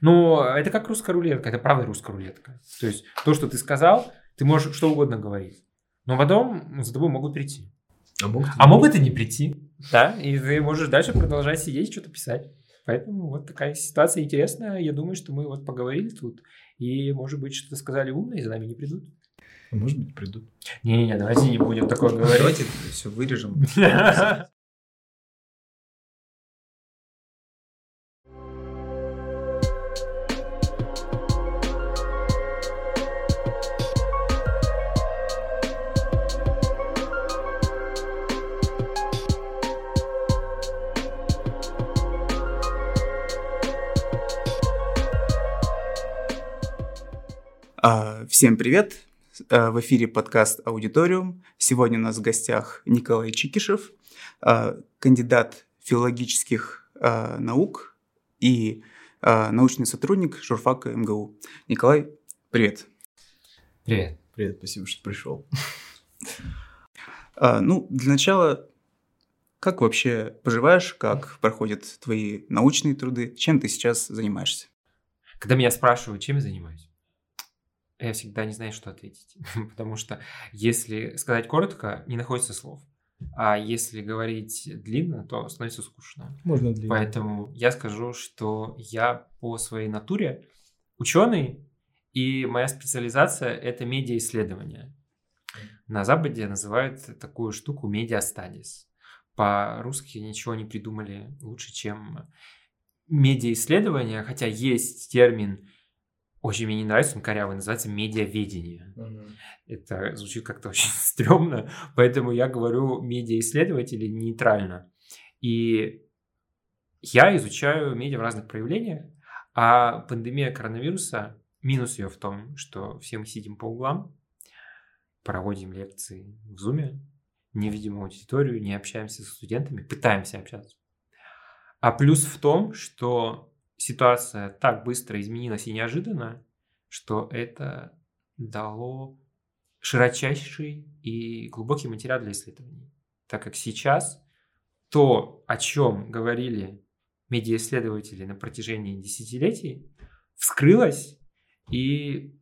Но это как русская рулетка, это правда русская рулетка. То есть то, что ты сказал, ты можешь что угодно говорить. Но потом за тобой могут прийти. А могут, А могут и не прийти. Да, и ты можешь дальше продолжать сидеть, что-то писать. Поэтому вот такая ситуация интересная. Я думаю, что мы вот поговорили тут. И, может быть, что-то сказали умное, и за нами не придут. Может быть, придут. Не-не-не, давайте не будем такое говорить. Давайте все вырежем. Всем привет! А, В эфире подкаст «Аудиториум». Сегодня у нас в гостях Николай Чикишев, а, кандидат филологических а, наук и а, научный сотрудник журфака МГУ. Николай, привет! Привет. Привет, спасибо, что пришел. А, Ну, для начала, как вообще поживаешь, как проходят твои научные труды, чем ты сейчас занимаешься? Когда меня спрашивают, чем я занимаюсь, я всегда не знаю, что ответить. Потому что если сказать коротко, не находится слов. А если говорить длинно, то становится скучно. Можно длинно. Поэтому я скажу, что я по своей натуре ученый, и моя специализация – это медиаисследование. На Западе называют такую штуку медиастадис. По-русски ничего не придумали лучше, чем медиаисследование, хотя есть термин, очень мне не нравится, он корявый, называется медиаведение. Мгм. Это звучит как-то очень стрёмно, поэтому я говорю медиаисследователи нейтрально. И я изучаю медиа в разных проявлениях, а пандемия коронавируса, минус ее в том, что все мы сидим по углам, проводим лекции в зуме, не видим аудиторию, не общаемся со студентами, пытаемся общаться. А плюс в том, что ситуация так быстро изменилась и неожиданно, что это дало широчайший и глубокий материал для исследований. Так как сейчас то, о чем говорили медиаисследователи на протяжении десятилетий, вскрылось и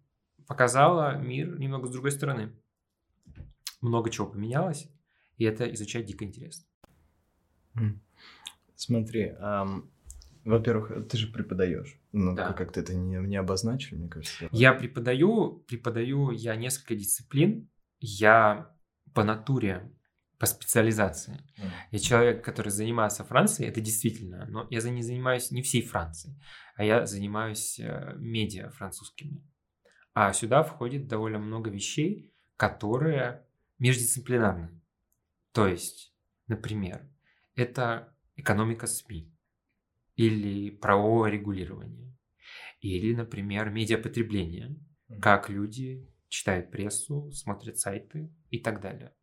показало мир немного с другой стороны. Много чего поменялось, и это изучать дико интересно. Смотри, во-первых, ты же преподаешь. Ну, Да. как ты это не, не обозначил, мне кажется. Я преподаю, преподаю я несколько дисциплин. Я по натуре, по специализации. М. Я человек, который занимается Францией, это действительно, но я за не занимаюсь не всей Францией, а я занимаюсь э, медиа французскими. А сюда входит довольно много вещей, которые междисциплинарны. То есть, например, это экономика СМИ или правовое регулирование, или, например, медиапотребление, Мгм. как люди читают прессу, смотрят сайты и так далее.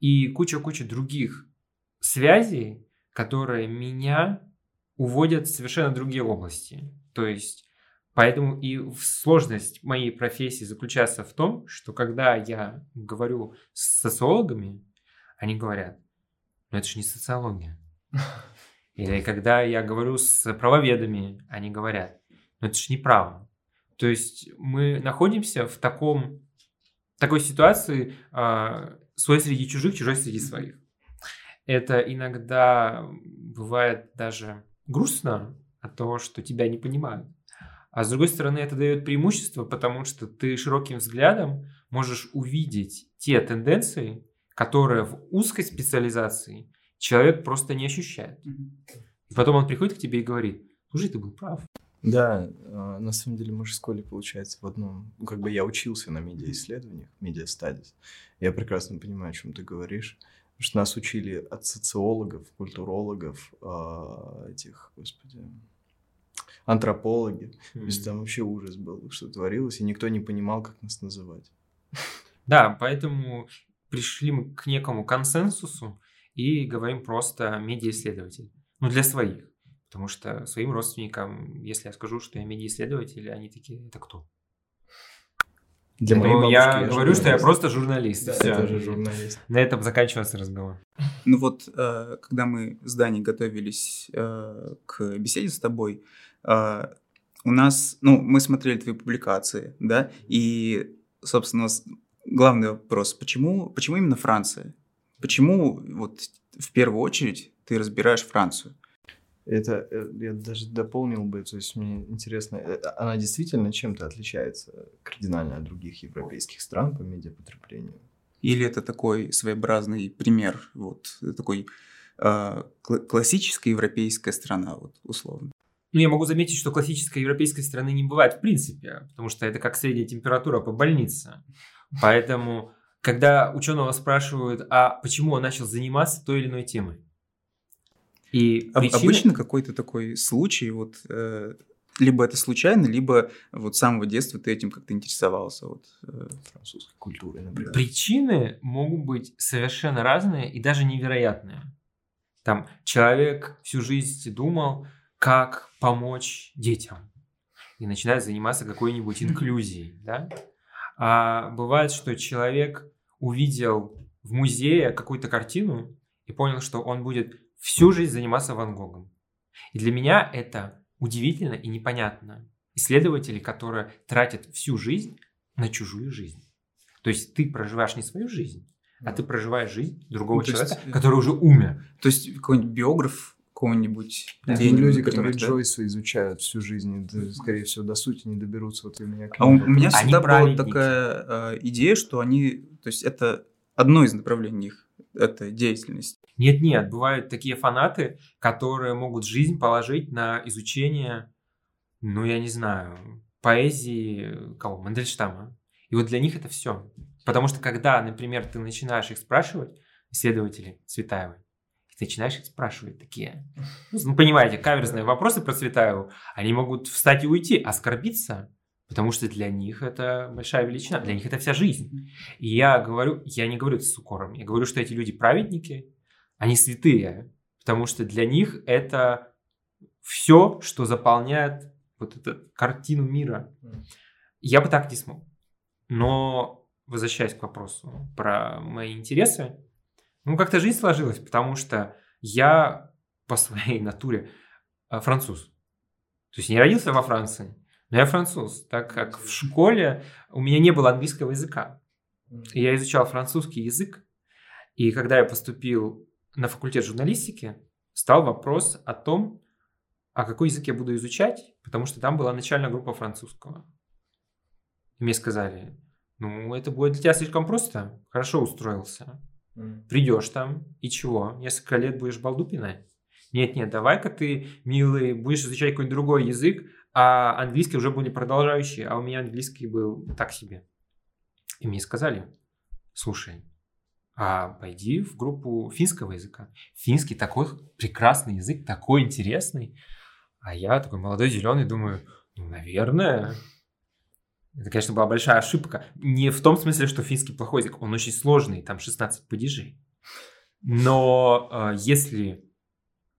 И куча-куча других связей, которые меня уводят в совершенно другие области. То есть, поэтому и сложность моей профессии заключается в том, что когда я говорю с социологами, они говорят, ну это же не социология. Или когда я говорю с правоведами, они говорят, ну это же не право. То есть мы находимся в таком, такой ситуации а, свой среди чужих, чужой среди своих. Это иногда бывает даже грустно от того, что тебя не понимают. А с другой стороны, это дает преимущество, потому что ты широким взглядом можешь увидеть те тенденции, которые в узкой специализации человек просто не ощущает. И потом он приходит к тебе и говорит, слушай, ты был прав. Да, а, на самом деле мы же в школе, получается, в одном... ну, Как бы я учился на медиаисследованиях, медиастадис. Я прекрасно понимаю, о чем ты говоришь. Потому что нас учили от социологов, культурологов, а, этих, господи, антропологи. То есть там вообще ужас был, что творилось, и никто не понимал, как нас называть. Да, поэтому пришли мы к некому консенсусу и говорим просто медиаисследователь. Ну, для своих. Потому что своим родственникам, если я скажу, что я медиаисследователь, они такие, это кто? Для Поэтому я говорю, что я просто журналист. Да, Всё. я тоже журналист. На этом заканчивается разговор. Ну вот, э, когда мы с Даней готовились э, к беседе с тобой, э, у нас, ну, мы смотрели твои публикации, да, и, собственно, главный вопрос, почему, почему именно Франция? Почему вот в первую очередь ты разбираешь Францию? Это э, я даже дополнил бы, то есть мне интересно, э, она действительно чем-то отличается кардинально от других европейских стран по медиапотреблению? Или это такой своеобразный пример, вот такой э, классическая европейская страна, вот условно? Ну, я могу заметить, что классической европейской страны не бывает в принципе, потому что это как средняя температура по больнице. Поэтому, когда ученого спрашивают, а почему он начал заниматься той или иной темой, и причины... Обычно какой-то такой случай, вот, э, либо это случайно, либо вот с самого детства ты этим как-то интересовался, вот, э, французской культурой, например. Причины могут быть совершенно разные и даже невероятные. Там человек всю жизнь думал, как помочь детям, и начинает заниматься какой-нибудь инклюзией, да? А бывает, что человек увидел в музее какую-то картину и понял, что он будет всю жизнь заниматься Ван Гогом. И для меня это удивительно и непонятно. Исследователи, которые тратят всю жизнь на чужую жизнь. То есть ты проживаешь не свою жизнь, а ты проживаешь жизнь другого ну, человека, есть, который уже умер. То есть какой-нибудь биограф какого-нибудь да. Люди, например, которые да? Джойса изучают всю жизнь, да, скорее всего, до сути не доберутся вот именно А у, у меня всегда была такая э, идея, что они, то есть это одно из направлений их, это деятельность. Нет-нет, бывают такие фанаты, которые могут жизнь положить на изучение, ну, я не знаю, поэзии кого? Мандельштама. И вот для них это все. Потому что когда, например, ты начинаешь их спрашивать, исследователи Цветаевой, ты начинаешь их спрашивать такие, ну, понимаете, каверзные вопросы про Цветаеву, они могут встать и уйти, оскорбиться, потому что для них это большая величина, для них это вся жизнь. И я говорю, я не говорю это с укором, я говорю, что эти люди праведники, они святые, потому что для них это все, что заполняет вот эту картину мира. Я бы так не смог. Но, возвращаясь к вопросу про мои интересы, ну, как-то жизнь сложилась, потому что я по своей натуре э, француз. То есть не родился во Франции, но я француз, так как в школе у меня не было английского языка. И я изучал французский язык, и когда я поступил на факультет журналистики, стал вопрос о том, а какой язык я буду изучать, потому что там была начальная группа французского. И мне сказали, ну, это будет для тебя слишком просто, хорошо устроился. Придешь там, и чего? Несколько лет будешь балду пинать? Нет-нет, давай-ка ты, милый, будешь изучать какой-нибудь другой язык, а английский уже были продолжающие, а у меня английский был так себе. И мне сказали, слушай, а пойди в группу финского языка. Финский такой прекрасный язык, такой интересный. А я такой молодой, зеленый, думаю, ну, наверное, это, конечно, была большая ошибка. Не в том смысле, что финский плохой язык, он очень сложный, там 16 падежей. Но э, если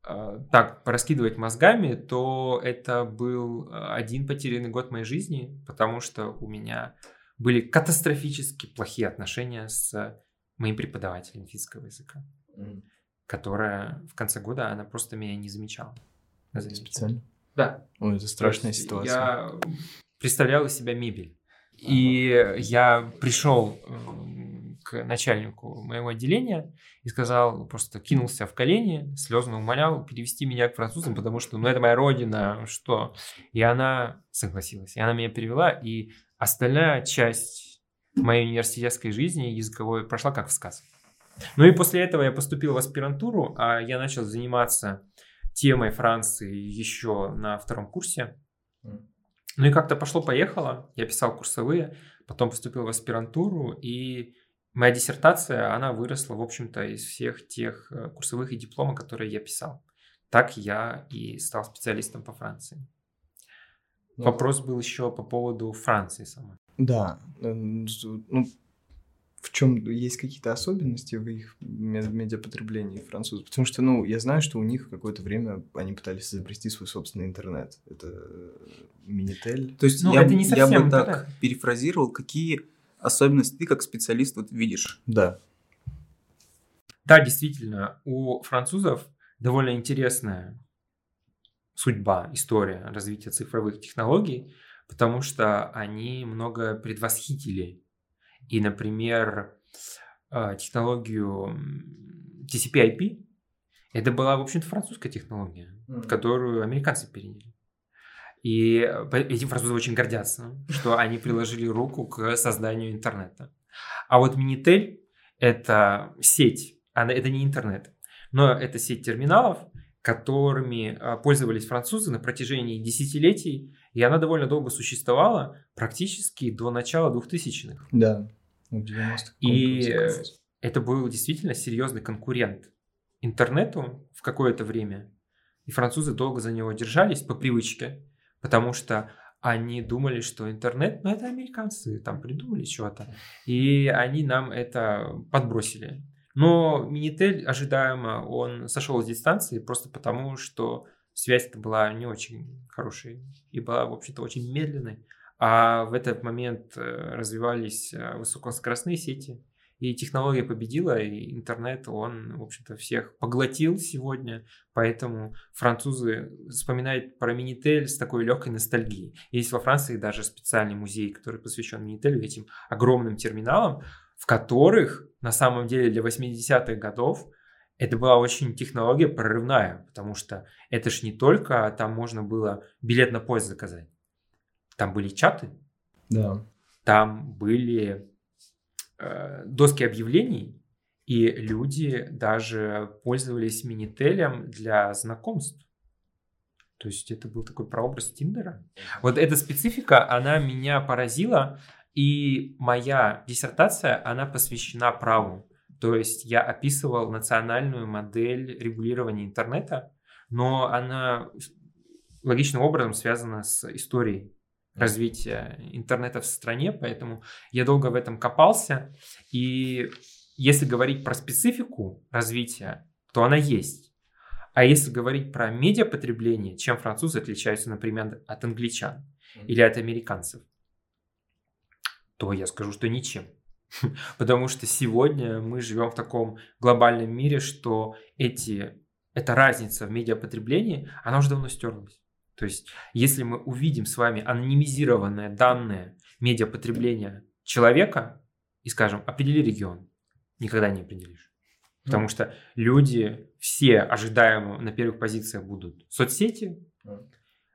так пораскидывать мозгами, то это был один потерянный год моей жизни, потому что у меня были катастрофически плохие отношения с моим преподавателем финского языка, mm. которая в конце года, она просто меня не замечала. Специально? Да. Ой, это страшная ситуация. Я представлял из себя мебель. И я пришел э, к начальнику моего отделения и сказал, просто кинулся в колени, слезно умолял перевести меня к французам, потому что, ну, это моя родина, что? И она согласилась. И она меня перевела, и остальная часть моей университетской жизни языковой прошла как в сказке. Ну и после этого я поступил в аспирантуру, а я начал заниматься темой Франции еще на втором курсе. Ну и как-то пошло-поехало, я писал курсовые, потом поступил в аспирантуру, и моя диссертация, она выросла, в общем-то, из всех тех э, курсовых и диплома, которые я писал. Так я и стал специалистом по Франции. Ну, Вопрос был еще по поводу Франции самой. Да, ну, в чем есть какие-то особенности в их медиапотреблении французов? Потому что, ну, я знаю, что у них какое-то время они пытались изобрести свой собственный интернет. Это Минитель. То есть ну, я, это не совсем я бы так перефразировал, какие особенности ты как специалист вот видишь? Да. Да, действительно, у французов довольно интересная судьба, история развития цифровых технологий, потому что они много предвосхитили. И, например, э, технологию TCP/IP это была, в общем-то, французская технология, mm-hmm. которую американцы переняли. И этим французы очень гордятся, что они приложили руку к созданию интернета. А вот Minitel – это сеть, она, это не интернет, но это сеть терминалов, которыми а, пользовались французы на протяжении десятилетий, и она довольно долго существовала, практически до начала 2000-х. Да, в 90-х. И это был действительно серьезный конкурент интернету в какое-то время. И французы долго за него держались по привычке, потому что они думали, что интернет, ну это американцы там придумали чего-то, и они нам это подбросили. Но Минитель ожидаемо он сошел с дистанции просто потому, что связь-то была не очень хорошей и была, в общем-то, очень медленной. А в этот момент э, развивались э, высокоскоростные сети, и технология победила, и интернет, он, в общем-то, всех поглотил сегодня. Поэтому французы вспоминают про Минитель с такой легкой ностальгией. Есть во Франции даже специальный музей, который посвящен Минителю, этим огромным терминалам, в которых на самом деле для 80-х годов это была очень технология прорывная, потому что это ж не только там можно было билет на поезд заказать. Там были чаты. Да. Там были Э, доски объявлений, и люди даже пользовались Минителем для знакомств. То есть это был такой прообраз Тиндера. Вот эта специфика, она меня поразила, и моя диссертация, она посвящена праву. То есть я описывал национальную модель регулирования интернета, но она логичным образом связана с историей развития интернета в стране, поэтому я долго в этом копался. И если говорить про специфику развития, то она есть. А если говорить про медиапотребление, чем французы отличаются, например, от англичан или от американцев, то я скажу, что ничем. Потому что сегодня мы живем в таком глобальном мире, что эти, эта разница в медиапотреблении, она уже давно стерлась. То есть, если мы увидим с вами анонимизированные данные медиапотребления человека и скажем, определи регион, никогда не определишь. Потому что люди все ожидаемо на первых позициях будут соцсети,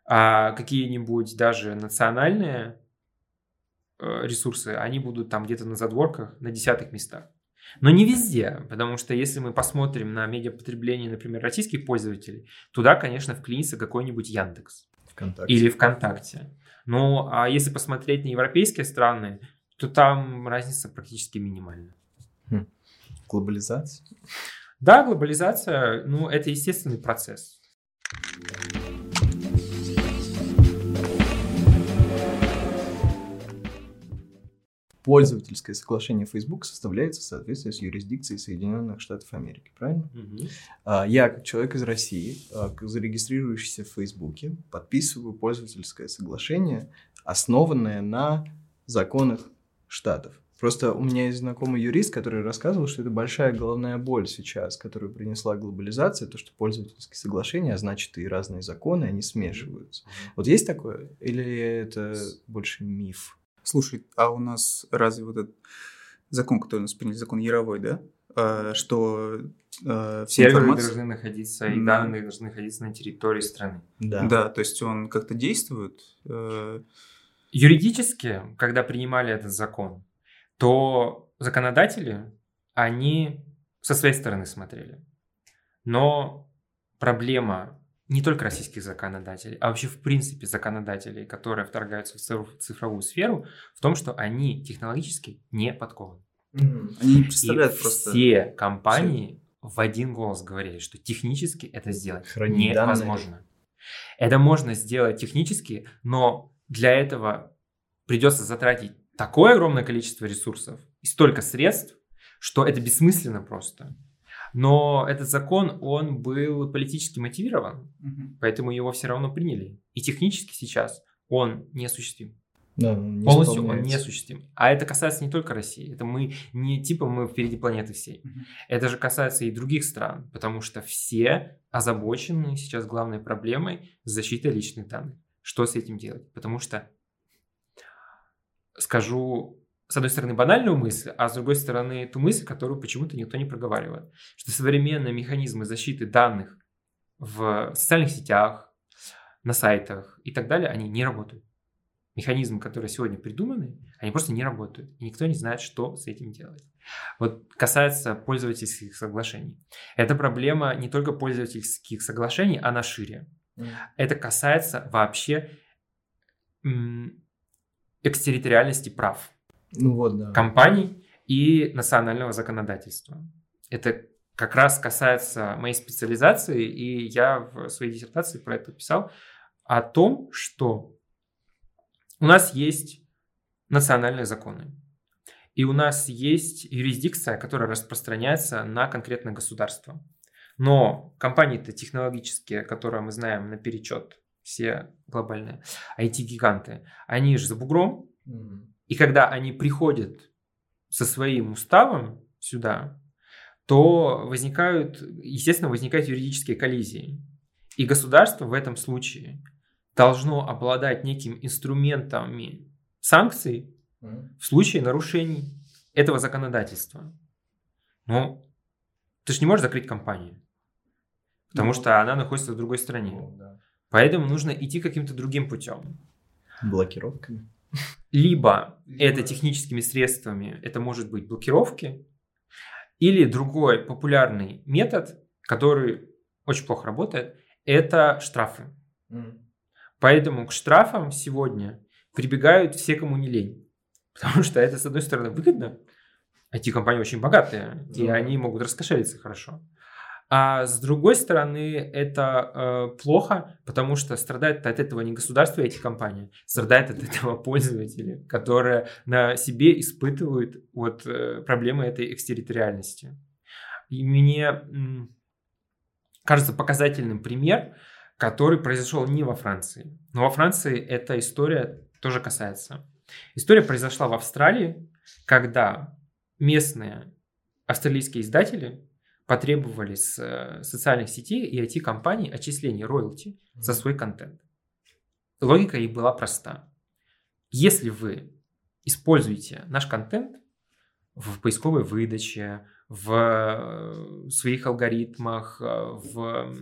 а какие-нибудь даже национальные ресурсы, они будут там где-то на задворках, на десятых местах. Но не везде, потому что если мы посмотрим на медиапотребление, например, российских пользователей, туда, конечно, вклинится какой-нибудь Яндекс. ВКонтакте. Или ВКонтакте. Ну, а если посмотреть на европейские страны, то там разница практически минимальна. Хм. Глобализация? Да, глобализация, ну, это естественный процесс. Пользовательское соглашение Facebook составляется в соответствии с юрисдикцией Соединенных Штатов Америки, правильно? Угу. Я, как человек из России, а, зарегистрирующийся в Фейсбуке, подписываю пользовательское соглашение, основанное на законах штатов. Просто у меня есть знакомый юрист, который рассказывал, что это большая головная боль сейчас, которую принесла глобализация, то, что пользовательские соглашения, а значит и разные законы, они смешиваются. Вот есть такое? Или это больше миф? Слушай, а у нас разве вот этот закон, который у нас приняли, закон Яровой, да? А, что а, все Серверы информация... должны находиться, и да. данные должны находиться на территории страны. Да. да, то есть он как-то действует? Э... Юридически, когда принимали этот закон, то законодатели, они со своей стороны смотрели. Но проблема не только российских законодателей, а вообще в принципе законодателей, которые вторгаются в цифровую сферу, в том, что они технологически не подкованы. Mm-hmm. Они не представляют И просто... все компании все. в один голос говорили, что технически это сделать Хранить невозможно. Данные. Это можно сделать технически, но для этого придется затратить такое огромное количество ресурсов и столько средств, что это бессмысленно просто. Но этот закон, он был политически мотивирован, угу. поэтому его все равно приняли. И технически сейчас он неосуществим. Да, он не Полностью он неосуществим. А это касается не только России. Это мы не типа мы впереди планеты всей. Мгм. Это же касается и других стран, потому что все озабочены сейчас главной проблемой защиты личных данных. Что с этим делать? Потому что скажу с одной стороны банальную мысль, а с другой стороны ту мысль, которую почему-то никто не проговаривает, что современные механизмы защиты данных в социальных сетях, на сайтах и так далее, они не работают. Механизмы, которые сегодня придуманы, они просто не работают. И никто не знает, что с этим делать. Вот касается пользовательских соглашений. Это проблема не только пользовательских соглашений, она шире. Мгм. Это касается вообще экстерриториальности прав Ну вот, да. компаний и национального законодательства. Это как раз касается моей специализации, и я в своей диссертации про это писал, о том, что у нас есть национальные законы, и у нас есть юрисдикция, которая распространяется на конкретное государство. Но компании-то технологические, которые мы знаем наперечет, все глобальные IT-гиганты, они же за бугром, Мгм. И когда они приходят со своим уставом сюда, то возникают, естественно, возникают юридические коллизии. И государство в этом случае должно обладать неким инструментами санкций в случае нарушений этого законодательства. Но ты же не можешь закрыть компанию, потому Ну, что она находится в другой стране. Ну, да. Поэтому нужно идти каким-то другим путем. Блокировками. Либо это техническими средствами, это может быть блокировки, или другой популярный метод, который очень плохо работает, это штрафы. Мгм. Поэтому к штрафам сегодня прибегают все, кому не лень. Потому что это, с одной стороны, выгодно. IT-компании очень богатые, и Да. они могут раскошелиться хорошо. А с другой стороны, это э, плохо, потому что страдает от этого не государство, эти компании, страдают от этого пользователи, которые на себе испытывают вот, э, проблемы этой экстерриториальности. И мне кажется показательным пример, который произошел не во Франции. Но во Франции эта история тоже касается. История произошла в Австралии, когда местные австралийские издатели потребовали с э, социальных сетей и IT-компаний отчислений роялти за свой контент. Логика их была проста. Если вы используете наш контент в поисковой выдаче, в э, своих алгоритмах, э, в,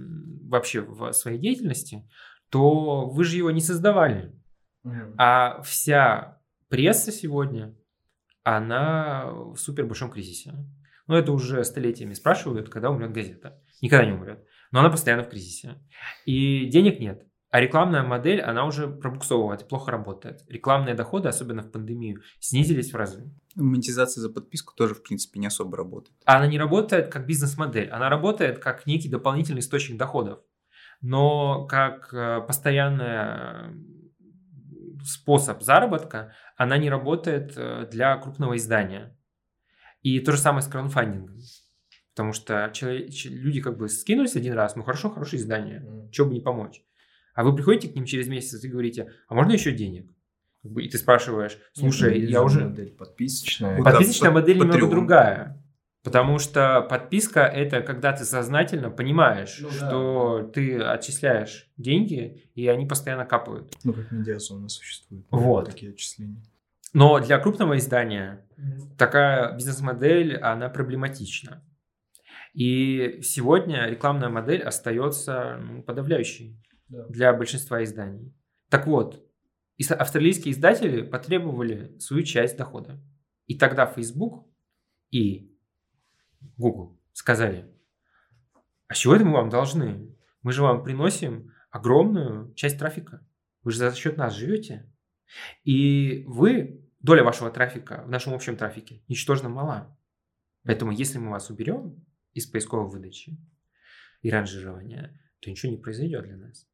вообще в своей деятельности, то вы же его не создавали. А вся пресса сегодня, она в супер большом кризисе. Ну, это уже столетиями спрашивают, когда умрет газета. Никогда не умрет. Но она постоянно в кризисе. И денег нет. А рекламная модель, она уже пробуксовывает, плохо работает. Рекламные доходы, особенно в пандемию, снизились в разы. Монетизация за подписку тоже, в принципе, не особо работает. А Она не работает как бизнес-модель, она работает как некий дополнительный источник доходов. Но как э, постоянный способ заработка, она не работает э, для крупного издания. И то же самое с краудфандингом. Потому что люди как бы скинулись один раз, ну хорошо, хорошее издание, чего бы не помочь. А вы приходите к ним через месяц и говорите, а можно еще денег? И ты спрашиваешь, слушай, Нет, ну, я же уже... модель подписочная. Вот да, Подписочная под- модель немного другая. Потому что подписка это когда ты сознательно понимаешь, Ну да. что ты отчисляешь деньги, и они постоянно капают. Ну, как медиазона существует. Вот. Такие отчисления. Но для крупного издания такая бизнес-модель, она проблематична. И сегодня рекламная модель остается ну, подавляющей Да. для большинства изданий. Так вот, австралийские издатели потребовали свою часть дохода. И тогда Facebook и Google сказали, а с чего это мы вам должны? Мы же вам приносим огромную часть трафика. Вы же за счет нас живете. И вы, доля вашего трафика в нашем общем трафике ничтожно мала. Поэтому если мы вас уберем из поисковой выдачи и ранжирования, то ничего не произойдет для нас.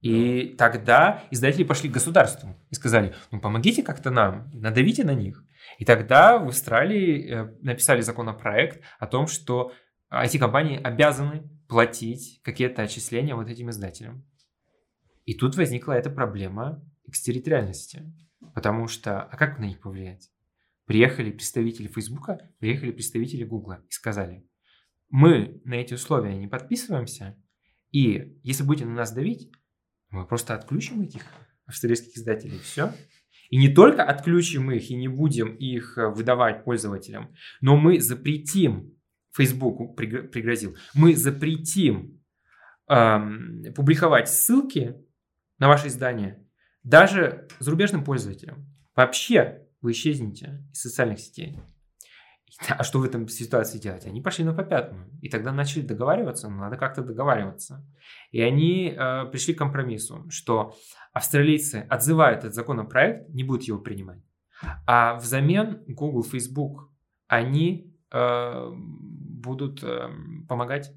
И тогда издатели пошли к государству и сказали, ну помогите как-то нам, надавите на них. И тогда в Австралии э, написали законопроект о том, что IT-компании обязаны платить какие-то отчисления вот этим издателям. И тут возникла эта проблема экстерриториальности. Потому что, а как на них повлиять? Приехали представители Фейсбука, приехали представители Гугла и сказали, мы на эти условия не подписываемся, и если будете на нас давить, мы просто отключим этих австралийских издателей, все. И не только отключим их и не будем их э, выдавать пользователям, но мы запретим, Facebook пригрозил, мы запретим эм, публиковать ссылки на ваше издание даже зарубежным пользователям. Вообще вы исчезнете из социальных сетей. А что в этом ситуации делать? Они пошли на попятную. И тогда начали договариваться, но надо как-то договариваться. И они э, пришли к компромиссу, что австралийцы отзывают этот законопроект, не будут его принимать. А взамен Google, Facebook, они э, будут э, помогать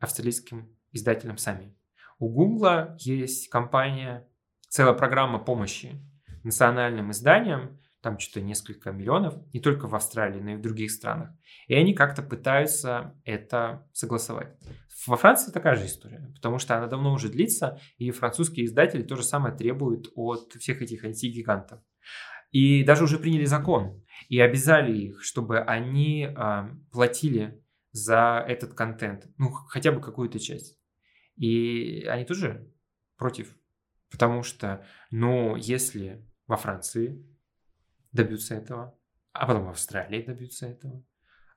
австралийским издателям сами. У Google есть компания, целая программа помощи национальным изданиям, там что-то несколько миллионов, не только в Австралии, но и в других странах. И они как-то пытаются это согласовать. Во Франции такая же история, потому что она давно уже длится, и французские издатели то же самое требуют от всех этих IT-гигантов. И даже уже приняли закон и обязали их, чтобы они э, платили за этот контент, ну, хотя бы какую-то часть. И они тоже против, потому что, ну, если во Франции добьются этого, а потом в Австралии добьются этого,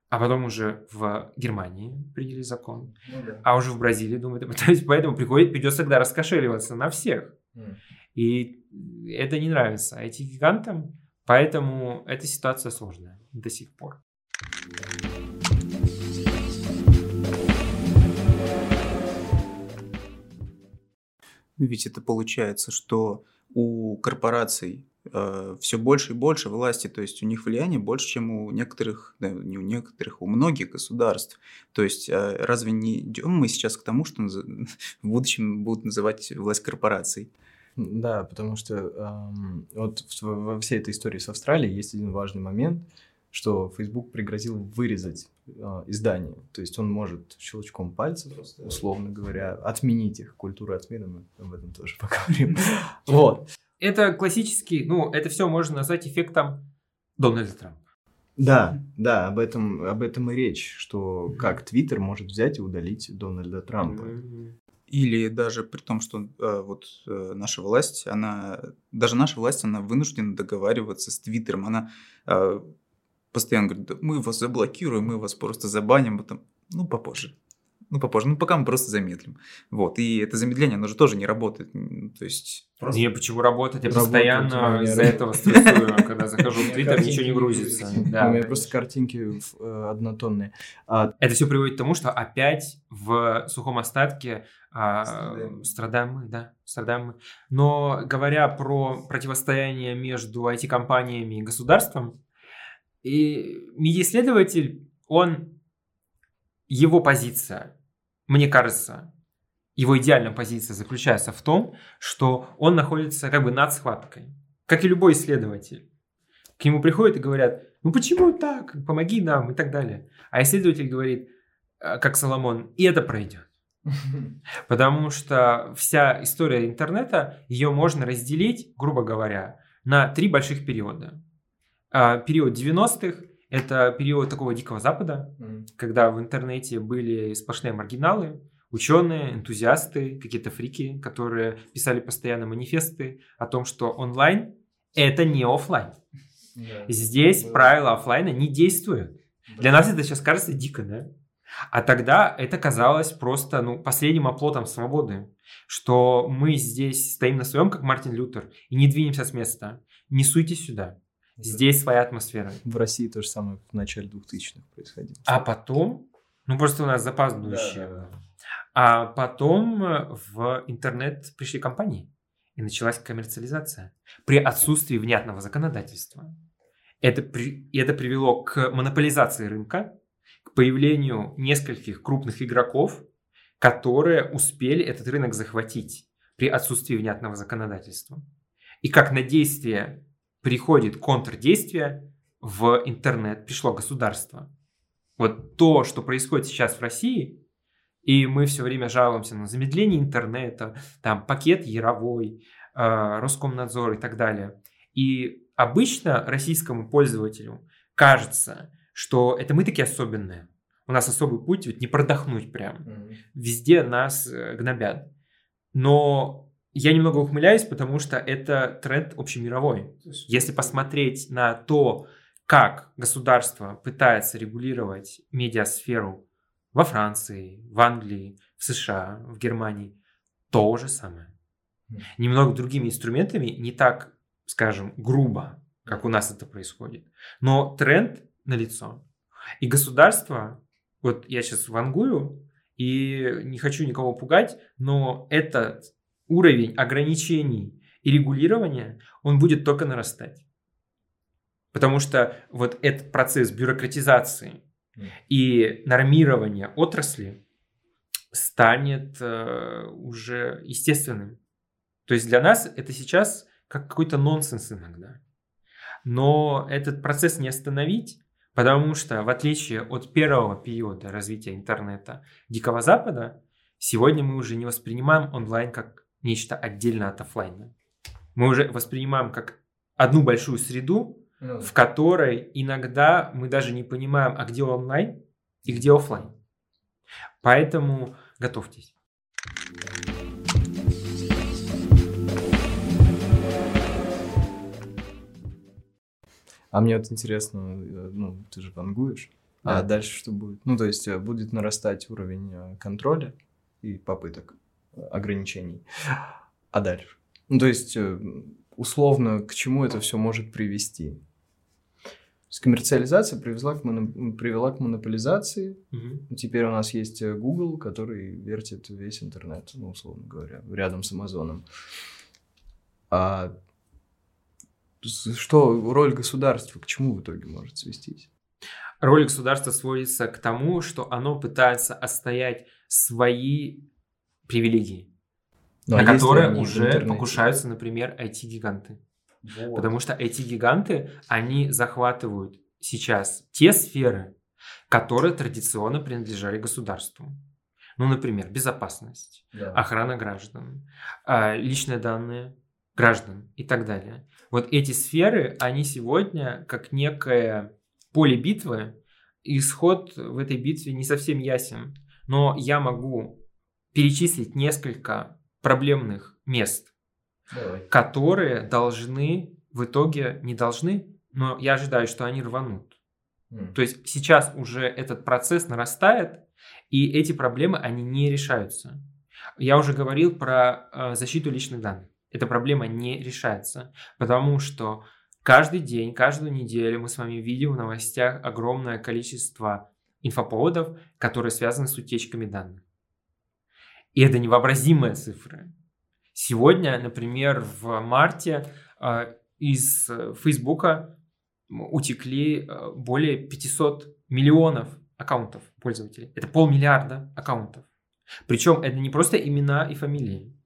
а потом уже в Германии приняли закон, ну, да. а уже в Бразилии думают, то есть поэтому приходит, придется тогда раскошеливаться на всех. Mm. И это не нравится этим гигантам, поэтому эта ситуация сложная до сих пор. Ведь это получается, что у корпораций э, все больше и больше власти, то есть у них влияние больше, чем у некоторых, да, не у некоторых, у многих государств. То есть э, разве не идем мы сейчас к тому, что в будущем будут называть власть корпораций? Да, потому что эм, вот во всей этой истории с Австралией есть один важный момент, что Facebook пригрозил вырезать э, издание. То есть он может щелчком пальцев, условно говоря, отменить их. Культуру отмены мы об этом тоже поговорим. Вот. Это классический, ну, это все можно назвать эффектом Дональда Трампа. Да, да, об этом, об этом и речь, что как Твиттер может взять и удалить Дональда Трампа. Или даже при том, что э, вот э, наша власть, она, даже наша власть, она вынуждена договариваться с Твиттером. Она э, постоянно говорит, да, мы вас заблокируем, мы вас просто забаним, потом, ну, попозже ну, попозже, ну, пока мы просто замедлим. Вот, и это замедление, оно же тоже не работает, то есть... Просто... Не, почему работать? Я постоянно из-за этого стрессую, когда захожу в Твиттер, ничего не грузится. У меня просто картинки э, однотонные. А это все приводит к тому, что опять в сухом остатке а, страдаем мы, да, страдаем мы. Но говоря про противостояние между IT-компаниями и государством, и медиаисследователь, он, его позиция мне кажется, его идеальная позиция заключается в том, что он находится как бы над схваткой. Как и любой исследователь. К нему приходят и говорят, ну почему так, помоги нам и так далее. А исследователь говорит, «Э, как Соломон, и это пройдет. Потому что вся история интернета, ее можно разделить, грубо говоря, на три больших периода. А, период 90-х, это период такого дикого запада, mm. когда в интернете были сплошные маргиналы, ученые, энтузиасты, какие-то фрики, которые писали постоянно манифесты о том, что онлайн это не офлайн. Yeah. Здесь yeah. правила офлайна не действуют. Yeah. Для нас это сейчас кажется дико, да? А тогда это казалось просто ну, последним оплотом свободы, что мы здесь стоим на своем, как Мартин Лютер, и не двинемся с места. Не суйтесь сюда. Здесь своя атмосфера. В России то же самое в начале 2000-х происходило. А потом, ну просто у нас будущего. Да, да, да. А потом э, в интернет пришли компании, и началась коммерциализация при отсутствии внятного законодательства. Это, при, это привело к монополизации рынка, к появлению нескольких крупных игроков, которые успели этот рынок захватить при отсутствии внятного законодательства. И как на действие приходит контрдействие в интернет, пришло государство. Вот то, что происходит сейчас в России, и мы все время жалуемся на замедление интернета, там пакет Яровой, э, Роскомнадзор и так далее. И обычно российскому пользователю кажется, что это мы такие особенные. У нас особый путь, ведь не продохнуть прям. Везде нас э, гнобят. Но я немного ухмыляюсь, потому что это тренд общемировой. Если посмотреть на то, как государство пытается регулировать медиасферу во Франции, в Англии, в США, в Германии, то же самое. Немного другими инструментами, не так, скажем, грубо, как у нас это происходит. Но тренд налицо. И государство, вот я сейчас вангую, и не хочу никого пугать, но этот уровень ограничений и регулирования, он будет только нарастать. Потому что вот этот процесс бюрократизации и нормирования отрасли станет э, уже естественным. То есть для нас это сейчас как какой-то нонсенс иногда. Но этот процесс не остановить, потому что в отличие от первого периода развития интернета Дикого Запада, сегодня мы уже не воспринимаем онлайн как нечто отдельно от офлайна. Мы уже воспринимаем как одну большую среду, ну, в которой иногда мы даже не понимаем, а где онлайн и где офлайн. Поэтому готовьтесь. А мне вот интересно, э, ну, ты же вангуешь, а да. а дальше что будет? Ну, то есть э, будет нарастать уровень э, контроля и попыток ограничений. А дальше? Ну, то есть, условно, к чему это все может привести? есть коммерциализация привезла к моно... привела к монополизации. Угу. Теперь у нас есть э, Google, который вертит весь интернет, ну, условно говоря, рядом с Амазоном. А что роль государства, к чему в итоге может свестись? Роль государства сводится к тому, что оно пытается отстоять свои привилегии, ну, на а которые уже покушаются, например, IT-гиганты. Вот. Потому что эти гиганты, они захватывают сейчас те сферы, которые традиционно принадлежали государству. Ну, например, безопасность, да. охрана граждан, а, личные данные граждан и так далее. Вот эти сферы, они сегодня как некое поле битвы, исход в этой битве не совсем ясен. Но я могу перечислить несколько проблемных мест, Давай. которые должны в итоге не должны, но я ожидаю, что они рванут. Mm. То есть сейчас уже этот процесс нарастает, и эти проблемы, они не решаются. Я уже говорил про э, защиту личных данных. Эта проблема не решается, потому что каждый день, каждую неделю мы с вами видим в новостях огромное количество инфоповодов, которые связаны с утечками данных. И это невообразимые цифры. Сегодня, например, в марте э, из Фейсбука утекли э, более 500 миллионов аккаунтов пользователей. Это полмиллиарда аккаунтов. Причем это не просто имена и фамилии.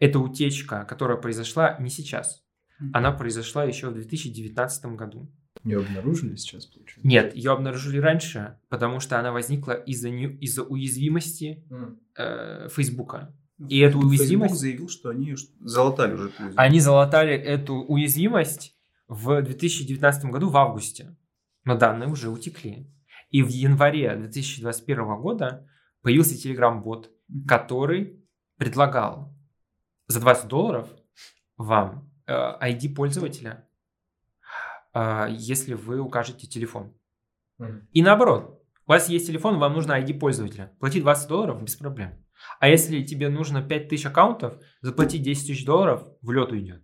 Это утечка, которая произошла не сейчас. Она произошла еще в 2019 году. Ее обнаружили сейчас, получается? Нет, ее обнаружили раньше, потому что она возникла из-за из уязвимости mm. э, Фейсбука. И эту уязвимость... Facebook заявил, что они залатали уже эту уязвимость. Они залатали эту уязвимость в 2019 году в августе. Но данные уже утекли. И в январе 2021 года появился Telegram-бот, который предлагал за 20 долларов вам э, ID пользователя, если вы укажете телефон. Mm-hmm. И наоборот, у вас есть телефон, вам нужно ID пользователя. Плати 20 долларов без проблем. А если тебе нужно 5000 аккаунтов, заплати 10 тысяч долларов, в лед уйдет.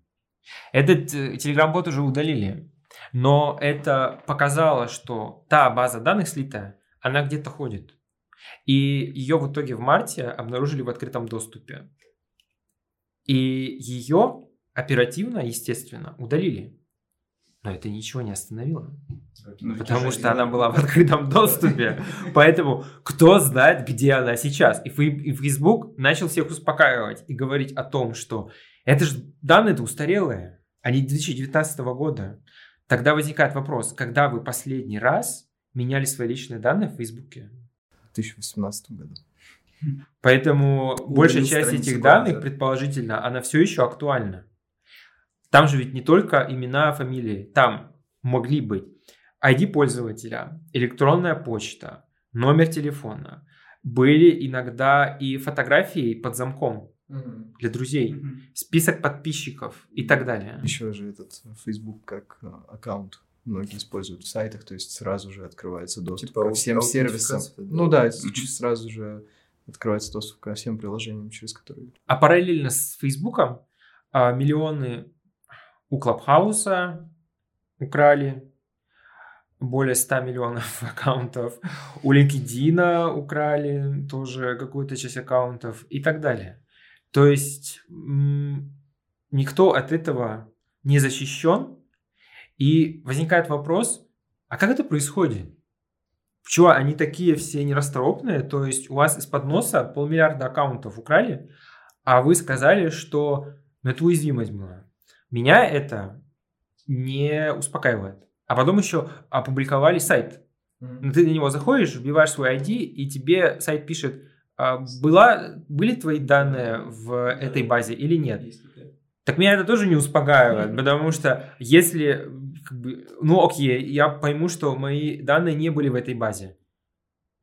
Этот э, Telegram-бот уже удалили. Но это показало, что та база данных слитая, она где-то ходит. И ее в итоге в марте обнаружили в открытом доступе. И ее оперативно, естественно, удалили. Но это ничего не остановило. Ну, потому что она была в открытом доступе. Поэтому кто знает, где она сейчас. И Facebook начал всех успокаивать и говорить о том, что это же данные-то устарелые. Они 2019 года. Тогда возникает вопрос, когда вы последний раз меняли свои личные данные в Фейсбуке? В 2018 году. Поэтому большая часть этих данных, предположительно, она все еще актуальна. Там же ведь не только имена, фамилии. Там могли быть ID пользователя, электронная почта, номер телефона. Были иногда и фотографии под замком для друзей, список подписчиков и так далее. Еще же этот Facebook как э, аккаунт многие используют в сайтах, то есть сразу же открывается доступ Типа ко всем сервисам. да? Ну да, сразу же открывается доступ ко всем приложениям, через которые... А параллельно с Фейсбуком а, миллионы у Клабхауса украли, более 100 миллионов аккаунтов, у LinkedIn украли тоже какую-то часть аккаунтов и так далее. То есть никто от этого не защищен, и возникает вопрос, а как это происходит? Чего они такие все нерасторопные? То есть у вас из-под носа полмиллиарда аккаунтов украли, а вы сказали, что это уязвимость была. Меня это не успокаивает. А потом еще опубликовали сайт. Ну, Ты на него заходишь, вбиваешь свой ID, и тебе сайт пишет, а, была, были твои данные в этой базе или нет. Так меня это тоже не успокаивает, потому что если, как бы, ну окей, я пойму, что мои данные не были в этой базе,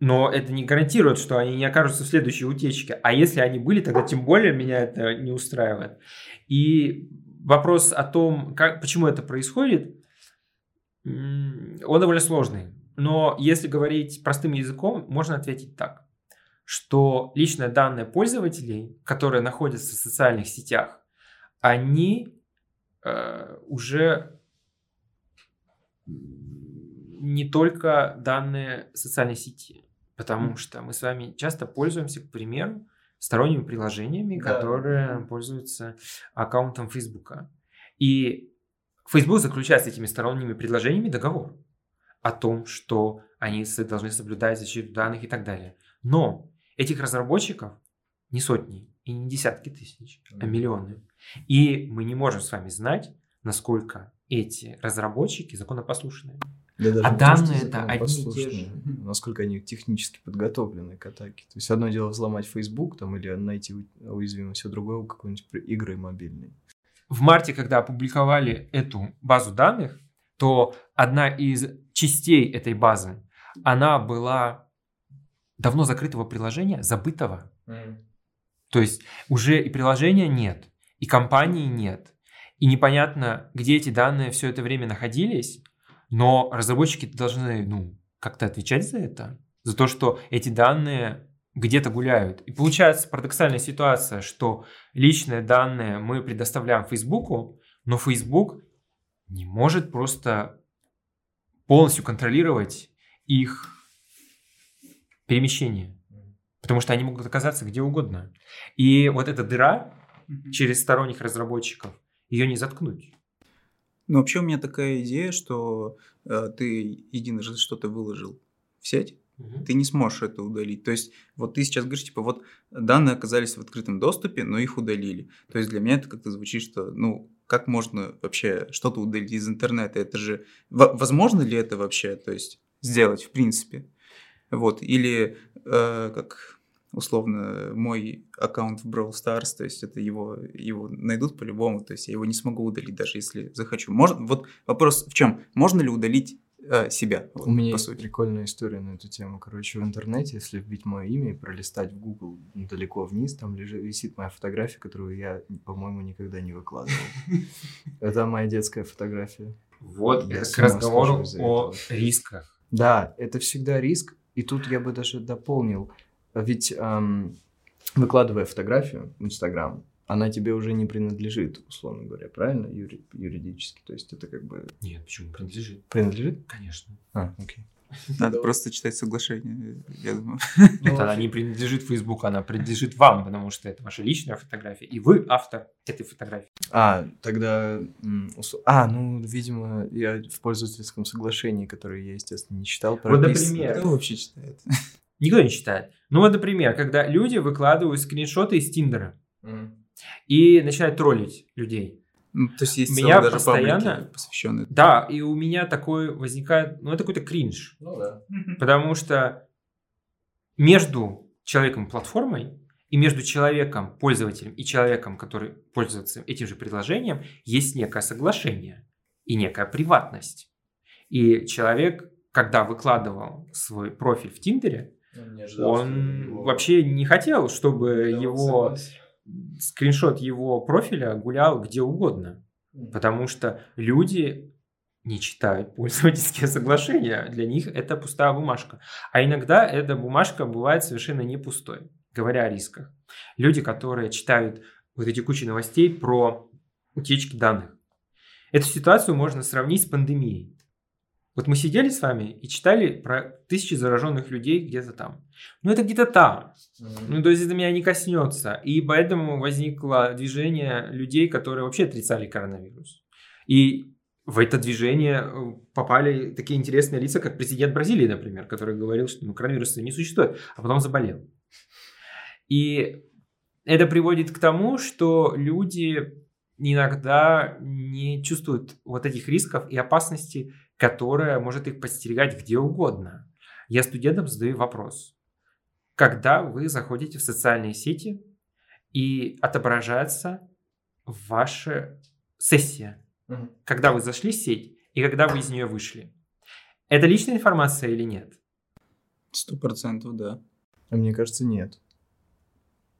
но это не гарантирует, что они не окажутся в следующей утечке. А если они были, тогда тем более меня это не устраивает. И вопрос о том, как, почему это происходит, он довольно сложный. Но если говорить простым языком, можно ответить так, что личные данные пользователей, которые находятся в социальных сетях, они э, уже не только данные социальной сети, потому что мы с вами часто пользуемся, к примеру, сторонними приложениями, Да. которые пользуются аккаунтом Фейсбука. И Facebook заключает с этими сторонними предложениями договор о том, что они должны соблюдать защиту данных и так далее. Но этих разработчиков не сотни и не десятки тысяч, а миллионы. И мы не можем с вами знать, насколько эти разработчики законопослушные. Да А не то, что данные-то одни и те же. Насколько они технически подготовлены к атаке. То есть одно дело взломать Facebook там, или найти уязвимость, а другое какой-нибудь игры мобильные. В марте, когда опубликовали эту базу данных, то одна из частей этой базы, она была давно закрытого приложения, забытого. То есть уже и приложения нет, и компании нет, и непонятно, где эти данные все это время находились, но разработчики должны ну, как-то отвечать за это, за то, что эти данные где-то гуляют. И получается парадоксальная ситуация, что личные данные мы предоставляем Фейсбуку, но Facebook не может просто полностью контролировать их перемещение. Потому что они могут оказаться где угодно. И вот эта дыра через сторонних разработчиков, ее не заткнуть. Ну, вообще у меня такая идея, что э, ты единожды что-то выложил в сеть, ты не сможешь это удалить. То есть, вот ты сейчас говоришь, типа, вот данные оказались в открытом доступе, но их удалили. То есть, для меня это как-то звучит, что, ну, как можно вообще что-то удалить из интернета? Это же... во- Возможно ли это вообще, то есть, сделать, в принципе? Вот. Или, э, как условно, мой аккаунт в Brawl Stars, то есть, это его, его найдут по-любому, то есть, я его не смогу удалить, даже если захочу. Можно, вот вопрос в чем? Можно ли удалить э, себя? Вот, У меня по есть сути. прикольная история на эту тему. Короче, в интернете, если вбить мое имя и пролистать в Google далеко вниз, там лежит, висит моя фотография, которую я, по-моему, никогда не выкладывал. Это моя детская фотография. Вот к разговору о рисках. Да, это всегда риск. И тут я бы даже дополнил. Ведь эм, выкладывая фотографию в Инстаграм, она тебе уже не принадлежит, условно говоря, правильно, юри- юридически. То есть это как бы Нет, почему принадлежит? принадлежит? Конечно. А, окей. Надо Да. просто читать соглашение, я думаю. Это она не принадлежит Фейсбуку, она принадлежит вам, потому что это ваша личная фотография, и вы автор этой фотографии. А, тогда... А, ну, видимо, я в пользовательском соглашении, которое я, естественно, не читал, Вот, прописано. например, Кто вообще читает? Никто не читает. Ну вот, например, когда люди выкладывают скриншоты из Тиндера М. и начинают троллить людей. Ну, то есть есть Меня даже постоянно- паблики, посвященные. Да, и у меня такой возникает, ну это какой-то кринж. Ну да. Потому что между человеком и платформой И между человеком, пользователем и человеком, который пользуется этим же предложением, есть некое соглашение и некая приватность. И человек, когда выкладывал свой профиль в Тиндере, он вообще не хотел, чтобы его скриншот его профиля гулял где угодно. Потому что люди не читают пользовательские соглашения. Для них это пустая бумажка. А иногда эта бумажка бывает совершенно не пустой, говоря о рисках. Люди, которые читают вот эти кучи новостей про утечки данных. Эту ситуацию можно сравнить с пандемией. Вот мы сидели с вами и читали про тысячи зараженных людей где-то там. Ну, это где-то там. Ну, то есть это меня не коснется. И поэтому возникло движение людей, которые вообще отрицали коронавирус. И в это движение э, попали такие интересные лица, как президент Бразилии, например, который говорил, что ну, коронавируса не существует, а потом заболел. И это приводит к тому, что люди иногда не чувствуют вот этих рисков и опасностей, которая может их подстерегать где угодно. Я студентам задаю вопрос. Когда вы заходите в социальные сети и отображается ваша сессия, угу. когда вы зашли в сеть и когда вы из нее вышли, это личная информация или нет? Сто процентов, да. А мне кажется, нет.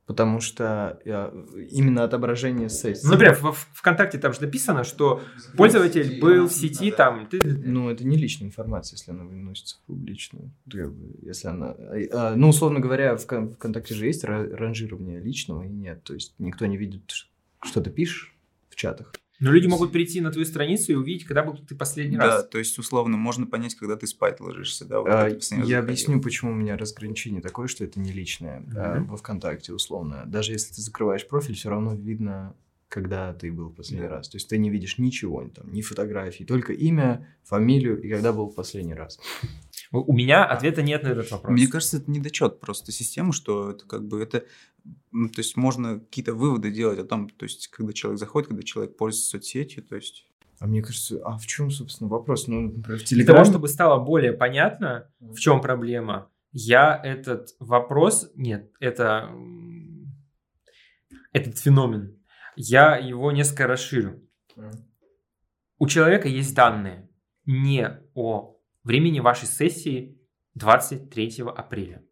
Потому что именно отображение сессии. Ну, например, в ВКонтакте там же написано, что пользователь был в сети, там... Ты... Ну, это не личная информация, если она выносится в публичную. Если она... А, ну, условно говоря, в ВКонтакте же есть ранжирование личного и нет. То есть никто не видит, что ты пишешь в чатах. Но люди могут прийти на твою страницу и увидеть, когда был ты последний да, раз. Да, то есть, условно, можно понять, когда ты спать ложишься. Да, вот а, я заходил. объясню, почему у меня разграничение такое, что это не личное mm-hmm. а, во ВКонтакте, условно. Даже если ты закрываешь профиль, все равно видно, когда ты был последний yeah. раз. То есть ты не видишь ничего, там, ни фотографий, только имя, фамилию и когда был последний раз. У меня ответа нет на этот вопрос. Мне кажется, это недочет просто системы, что это как бы это, ну, то есть можно какие-то выводы делать о том, то есть когда человек заходит, когда человек пользуется соцсетью, то есть. А мне кажется, а в чем, собственно, вопрос? Ну, например, в Телеграме... Для того, чтобы стало более понятно, в чем проблема, я этот вопрос, нет, это этот феномен, я его несколько расширю. У человека есть данные не о времени вашей сессии 23 апреля.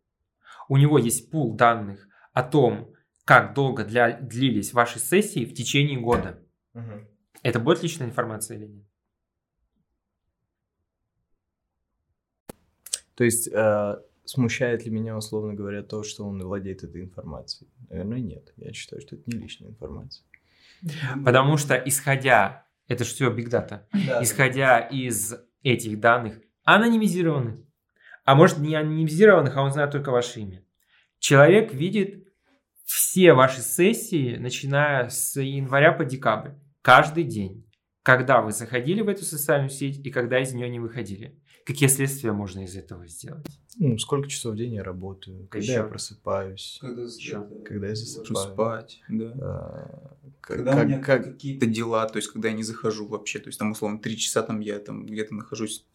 У него есть пул данных о том, как долго для, длились ваши сессии в течение года. Угу. Это будет личная информация или нет? То есть э, смущает ли меня, условно говоря, то, что он владеет этой информацией? Наверное, нет. Я считаю, что это не личная информация. Потому что, исходя, это же все big data, да. исходя из этих данных, анонимизированы. А может не анонимизированных, а он знает только ваше имя. Человек видит все ваши сессии, начиная с января по декабрь, каждый день. Когда вы заходили в эту социальную сеть и когда из нее не выходили. Какие следствия можно из этого сделать? Ну, сколько часов в день я работаю, когда Еще. я просыпаюсь, когда, Еще. когда я засыпаю. спать, да. А, когда как, у меня как... какие-то дела, то есть когда я не захожу вообще, то есть там условно три часа там я там где-то нахожусь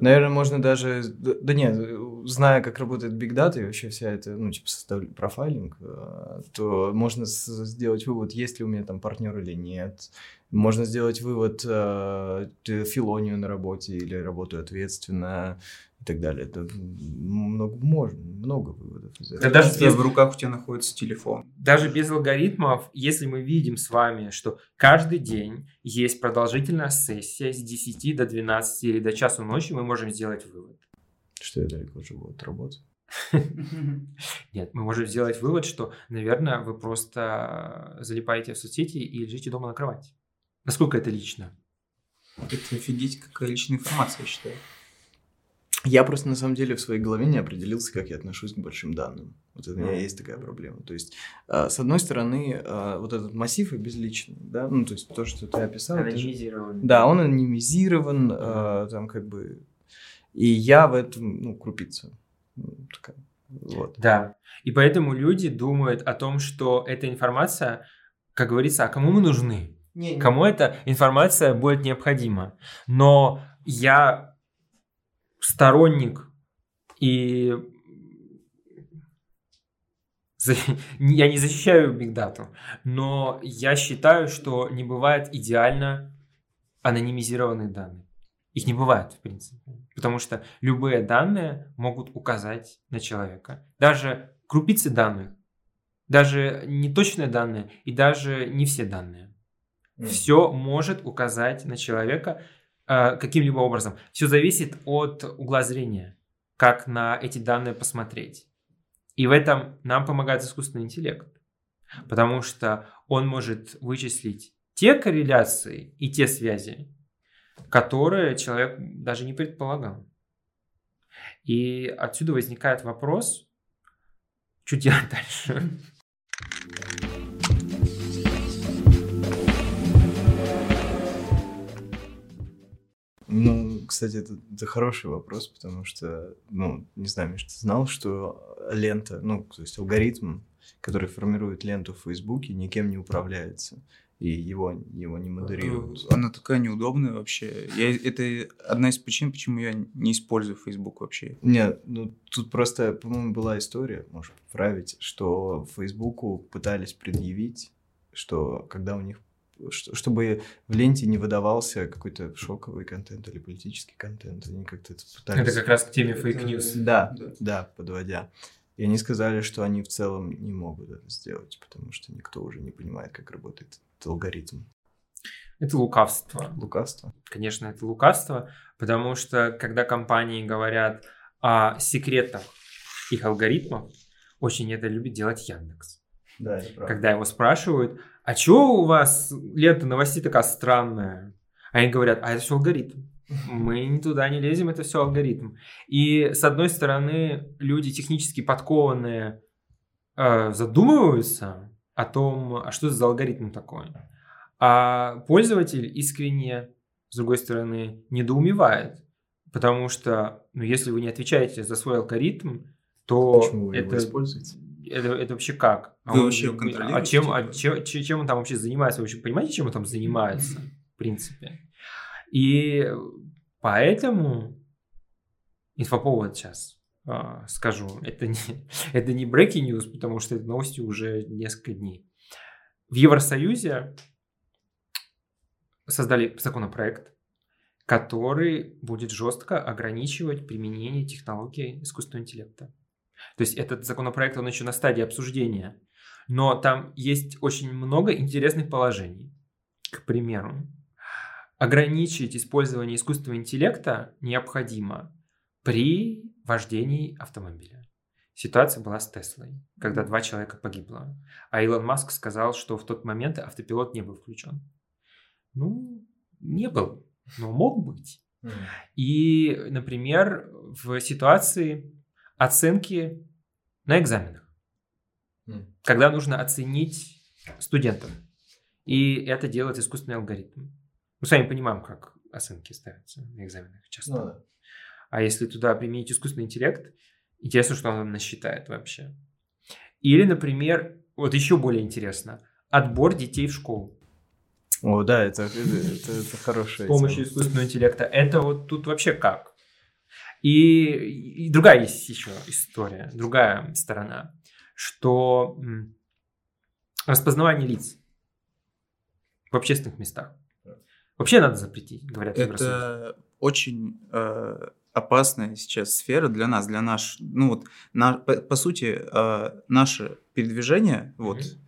Наверное, можно даже... Да нет, зная, как работает Big Data и вообще вся эта, ну, типа, состав... профайлинг, э, то можно сделать вывод, есть ли у меня там партнер или нет. Можно сделать вывод, э, филонию на работе или работаю ответственно и так далее. Это много, можно, много выводов из этого. Да даже без... в руках у тебя находится телефон. Даже без алгоритмов, если мы видим с вами, что каждый день есть продолжительная сессия с 10 до 12 или до часу ночи, мы можем сделать вывод. Что я далеко живу от работы? Нет, мы можем сделать вывод, что, наверное, вы просто залипаете в соцсети и лежите дома на кровати. Насколько это лично? Это офигеть, какая личная информация, я считаю. Я просто на самом деле в своей голове не определился, как я отношусь к большим данным. Вот у меня есть такая проблема. То есть, э, с одной стороны, э, вот этот массив безличный, да, ну, то есть то, что ты описал. Анонимизирован. Да, он анонимизирован, э, там как бы... И я в этом, ну, крупица. Ну, такая. Вот. Да. И поэтому люди думают о том, что эта информация, как говорится, а кому мы нужны? Не, не. Кому эта информация будет необходима? Но я сторонник и Я не защищаю бигдату, но я считаю, что не бывает идеально анонимизированных данных. Их не бывает, в принципе. Потому что любые данные могут указать на человека. Даже крупицы данных, даже неточные данные и даже не все данные. Все может указать на человека э, каким-либо образом. Все зависит от угла зрения, как на эти данные посмотреть. И в этом нам помогает искусственный интеллект. Потому что он может вычислить те корреляции и те связи, которые человек даже не предполагал. И отсюда возникает вопрос, что делать дальше? Ну, кстати, это, это хороший вопрос, потому что, ну, не знаю, Миш, ты знал, что лента, ну, то есть алгоритм, который формирует ленту в Фейсбуке, никем не управляется и его, его не модерируют. Она такая неудобная вообще. Я, это одна из причин, почему я не использую Facebook вообще. Нет, ну тут просто, по-моему, была история, можете поправить, что Фейсбуку пытались предъявить, что когда у них чтобы в ленте не выдавался какой-то шоковый контент или политический контент. Они как-то это пытались... Это как раз к теме fake news. Да, да, да, подводя. И они сказали, что они в целом не могут это сделать, потому что никто уже не понимает, как работает этот алгоритм. Это лукавство. Лукавство? Конечно, это лукавство, потому что когда компании говорят о секретах их алгоритмов, очень это любит делать Яндекс. Да, это правда. Когда его спрашивают, а чего у вас лента новостей такая странная? Они говорят, а это все алгоритм. Мы туда не лезем, это все алгоритм. И с одной стороны, люди технически подкованные э, задумываются о том, а что это за алгоритм такой. А пользователь искренне, с другой стороны, недоумевает. Потому что, ну, если вы не отвечаете за свой алгоритм, то Почему вы это... его используете? Это, это вообще как? А Вы он, вообще контролируете? А чем, а чем, чем он там вообще занимается? Вы вообще понимаете, чем он там занимается, в принципе? И поэтому инфоповод сейчас э, скажу, это не, это не breaking news, потому что это новости уже несколько дней. В Евросоюзе создали законопроект, который будет жестко ограничивать применение технологий искусственного интеллекта. То есть этот законопроект, он еще на стадии обсуждения. Но там есть очень много интересных положений. К примеру, ограничить использование искусственного интеллекта необходимо при вождении автомобиля. Ситуация была с Теслой, когда два человека погибло. А Илон Маск сказал, что в тот момент автопилот не был включен. Ну, не был, но мог быть. И, например, в ситуации оценки на экзаменах, mm. когда нужно оценить студентов. И это делает искусственный алгоритм. Мы с вами понимаем, как оценки ставятся на экзаменах часто. Ну, да. А если туда применить искусственный интеллект, интересно, что он насчитает вообще. Или, например, вот еще более интересно, отбор детей в школу. О, да, это, это, это, это хорошая С помощью искусственного интеллекта. Это вот тут вообще как? И, и другая есть еще история, другая сторона, что распознавание лиц в общественных местах вообще надо запретить, говорят Это очень э, опасная сейчас сфера для нас, для наш, ну вот, на, по, по сути, э, наше передвижение, mm-hmm.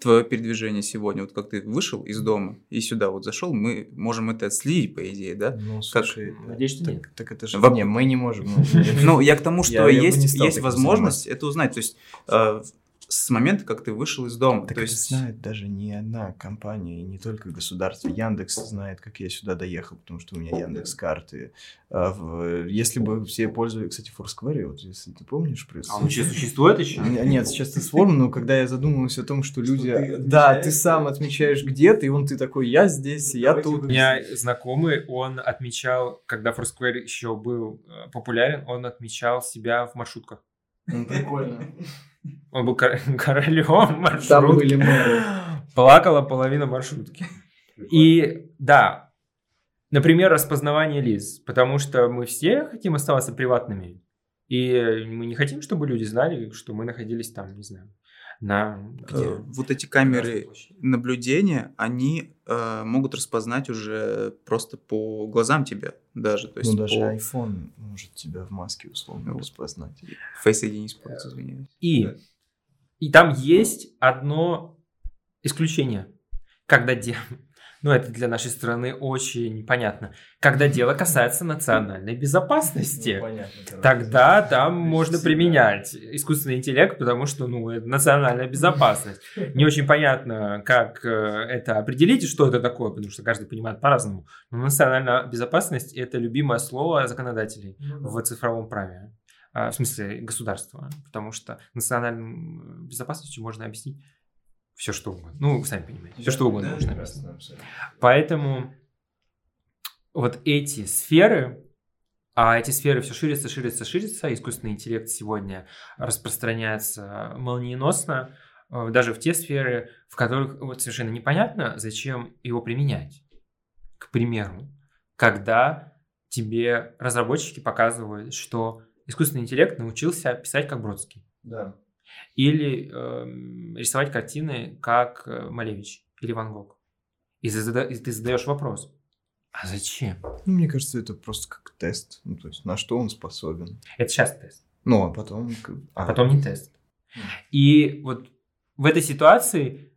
Твое передвижение сегодня, вот как ты вышел из дома и сюда вот зашел, мы можем это отследить, по идее, да? Ну, слушай, как... надеюсь, что нет. Так это же... Не, мы не можем. Ну, я к тому, что есть есть возможность это узнать. То есть э, с момента, как ты вышел из дома. Так То есть... знает даже не одна компания, и не только государство. Яндекс знает, как я сюда доехал, потому что у меня Яндекс карты. А если бы все пользовались, кстати, Foursquare, вот если ты помнишь, А он вообще существует еще? Нет, сейчас ты вспомнил, но когда я задумывался о том, что люди... да, ты сам отмечаешь где ты, и он ты такой, я здесь, я тут. У меня знакомый, он отмечал, когда Foursquare еще был э, популярен, он отмечал себя в маршрутках. Прикольно. Он был королем маршрутки. Там были. Плакала половина маршрутки. И да, например, распознавание лиц, потому что мы все хотим оставаться приватными. И мы не хотим, чтобы люди знали, что мы находились там, не знаю, на где? Э, Вот эти камеры наблюдения, они э, могут распознать уже просто по глазам тебя даже. То есть Ну, даже по iPhone может тебя в маске условно Вот. распознать. Face ID не используется, извиняюсь. И, и там есть одно исключение. Когда дело... Ну, это для нашей страны очень понятно. Когда дело касается национальной безопасности. Тогда там можно применять искусственный интеллект, потому что, ну, это национальная безопасность. Не очень понятно, как э, это определить и что это такое, потому что каждый понимает по-разному. Но национальная безопасность – это любимое слово законодателей в цифровом праве. А, В смысле, государства. Потому что национальной безопасностью можно объяснить все, что угодно. Ну, вы сами понимаете. Все, что угодно можно объяснить. Поэтому вот эти сферы, а эти сферы все ширятся, ширятся, ширятся. Искусственный интеллект сегодня распространяется молниеносно, э, даже в те сферы, в которых вот совершенно непонятно, зачем его применять. К примеру, когда тебе разработчики показывают, что искусственный интеллект научился писать как Бродский. Да. Или эм, рисовать картины, как э, Малевич или Ван Гог. И, зада- и ты задаешь вопрос, а зачем? Ну, мне кажется, это просто как тест. Ну, то есть, на что он способен. Это сейчас тест, Ну, а потом... а а, потом не тест. И вот в этой ситуации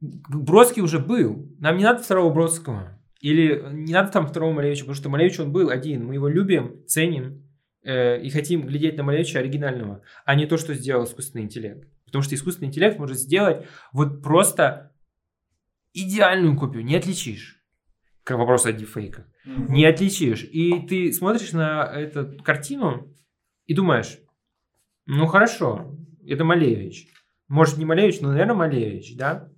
Бродский уже был. Нам не надо второго Бродского. Или не надо там второго Малевича, потому что Малевич он был один. Мы его любим, ценим э, и хотим глядеть на Малевича оригинального, а не то, что сделал искусственный интеллект. Потому что искусственный интеллект может сделать вот просто идеальную копию, не отличишь. К вопросу о дефейках. Не отличишь. И ты смотришь на эту картину и думаешь, ну хорошо, это Малевич. Может не Малевич, но, наверное, Малевич, да?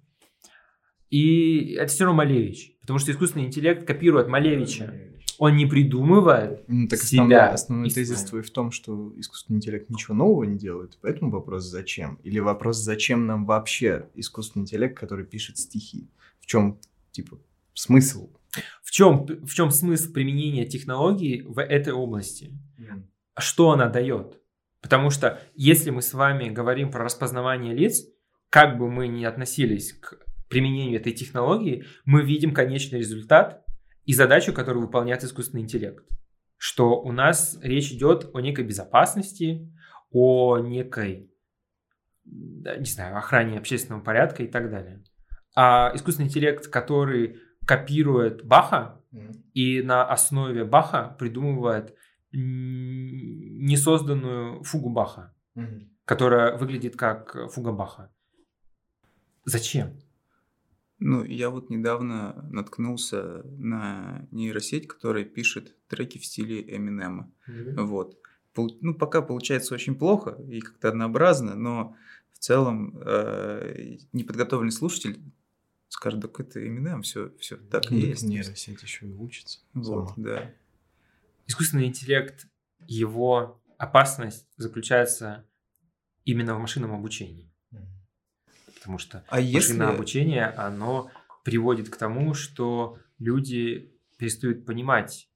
И это все равно Малевич. Потому что искусственный интеллект копирует Малевича. Он не придумывает. Ну, так себя основной, основной и тезис свое. твой в том, что искусственный интеллект ничего нового не делает, поэтому вопрос зачем? Или вопрос, зачем нам вообще искусственный интеллект, который пишет стихи? В чем, типа, смысл? В чем, в чем смысл применения технологии в этой области? Что она дает? Потому что если мы с вами говорим про распознавание лиц, как бы мы ни относились к применению этой технологии, мы видим конечный результат и задачу, которую выполняет искусственный интеллект. Что у нас речь идет о некой безопасности, о некой, не знаю, охране общественного порядка и так далее. А искусственный интеллект, который копирует Баха и на основе Баха придумывает несозданную фугу Баха, которая выглядит как фуга Баха. Зачем? Ну, я вот недавно наткнулся на нейросеть, которая пишет треки в стиле Эминема. Вот. Пол- Ну, пока получается очень плохо и как-то однообразно, но в целом э, неподготовленный слушатель скажет, так это Eminem, все, все так и Ну, так есть. нейросеть еще и учится. Вот, сама. да. Искусственный интеллект, его опасность заключается именно в машинном обучении. Потому что А если... машинное обучение, оно приводит к тому, что люди перестают понимать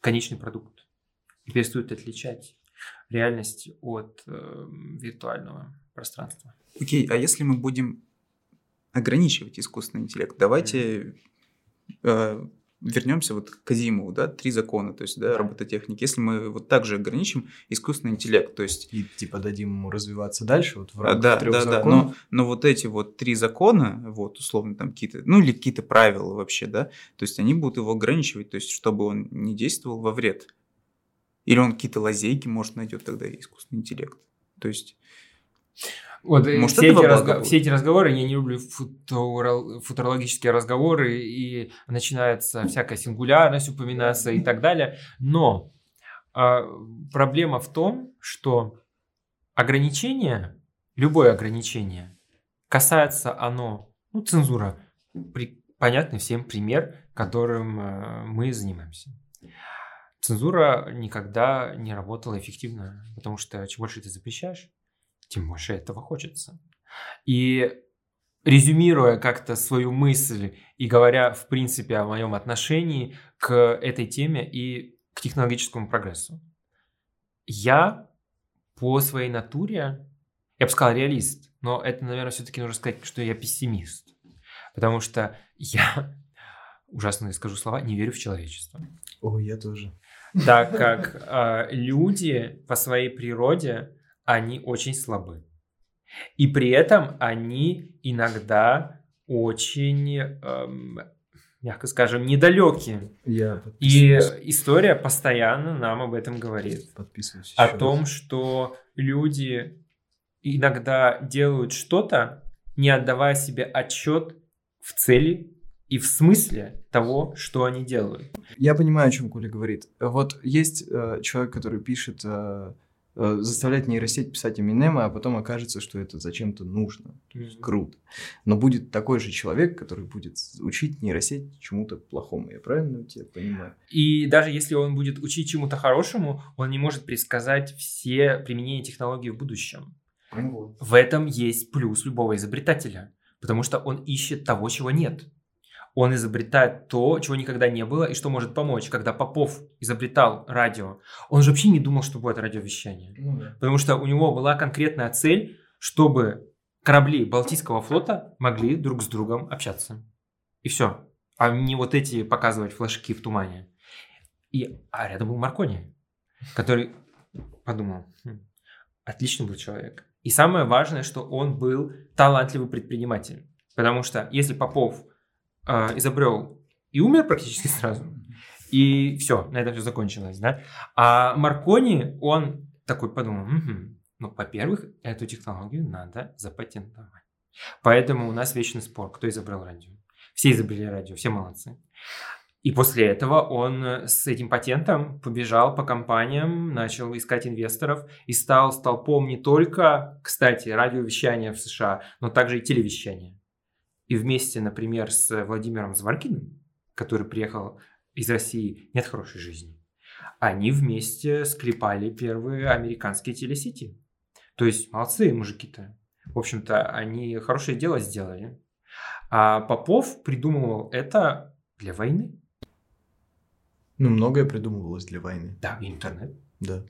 конечный продукт и перестают отличать реальность от э, виртуального пространства. Окей, а если мы будем ограничивать искусственный интеллект, давайте э, вернемся вот к Азимову, да, три закона, то есть, да, Да. робототехники. Если мы вот так же ограничим искусственный интеллект, то есть И типа дадим ему развиваться дальше, вот в А, рамках Да, трех да, да. законов. Но, но вот эти вот три закона, вот условно там какие-то, ну или какие-то правила вообще, да, то есть они будут его ограничивать, то есть чтобы он не действовал во вред. Или он какие-то лазейки, может, найдет тогда искусственный интеллект. То есть, Вот, Может, все, эти разго- все эти разговоры, я не люблю футурол- футурологические разговоры, и начинается всякая сингулярность упоминаться и так далее. Но а, проблема в том, что ограничение, любое ограничение, касается оно, ну, цензура, при- понятный всем пример, которым э, мы занимаемся. Цензура никогда не работала эффективно, потому что чем больше ты запрещаешь, тем больше этого хочется. И резюмируя как-то свою мысль и говоря, в принципе, о моем отношении к этой теме и к технологическому прогрессу, я по своей натуре, я бы сказал, реалист. но это, наверное, все-таки нужно сказать, что я пессимист. Потому что я, ужасно скажу слова, не верю в человечество. О, я тоже. Так как э, люди по своей природе, они очень слабы. И при этом они иногда очень, эм, мягко скажем, недалекие. Я И история постоянно нам об этом говорит. Подписываюсь О том, раз. что люди иногда делают что-то, не отдавая себе отчет в цели и в смысле того, что они делают. Я понимаю, о чем Коля говорит. Вот есть э, человек, который пишет, э, э, заставляет нейросеть писать Эминема, а потом окажется, что это зачем-то нужно. Есть круто. Но будет такой же человек, который будет учить нейросеть чему-то плохому. Я правильно тебя понимаю? И даже если он будет учить чему-то хорошему, он не может предсказать все применения технологий в будущем. В этом есть плюс любого изобретателя, потому что он ищет того, чего нет. Он изобретает то, чего никогда не было, и что может помочь. Когда Попов изобретал радио, он же вообще не думал, что будет радиовещание. Ну да. Потому что у него была конкретная цель, чтобы корабли Балтийского флота могли друг с другом общаться. И все. А не вот эти показывать флажки в тумане. И, а рядом был Маркони, который подумал, «Хм, отличный был человек. И самое важное, что он был талантливый предприниматель. Потому что если Попов э, изобрел и умер практически сразу, и все, на этом все закончилось, да. А Маркони, он такой подумал, «Мгм, ну, во-первых, эту технологию надо запатентовать. Поэтому у нас вечный спор, кто изобрел радио. Все изобрели радио, все молодцы. И после этого он э, с этим патентом побежал по компаниям, начал искать инвесторов и стал столпом не только, кстати, радиовещания в США, но также и телевещания. И вместе, например, с Владимиром Зваркиным, который приехал из России «Нет хорошей жизни», они вместе склепали первые американские телесети. То есть молодцы мужики-то. В общем-то, они хорошее дело сделали. А Попов придумывал это для войны. Ну, многое придумывалось для войны. Да, интернет. Да.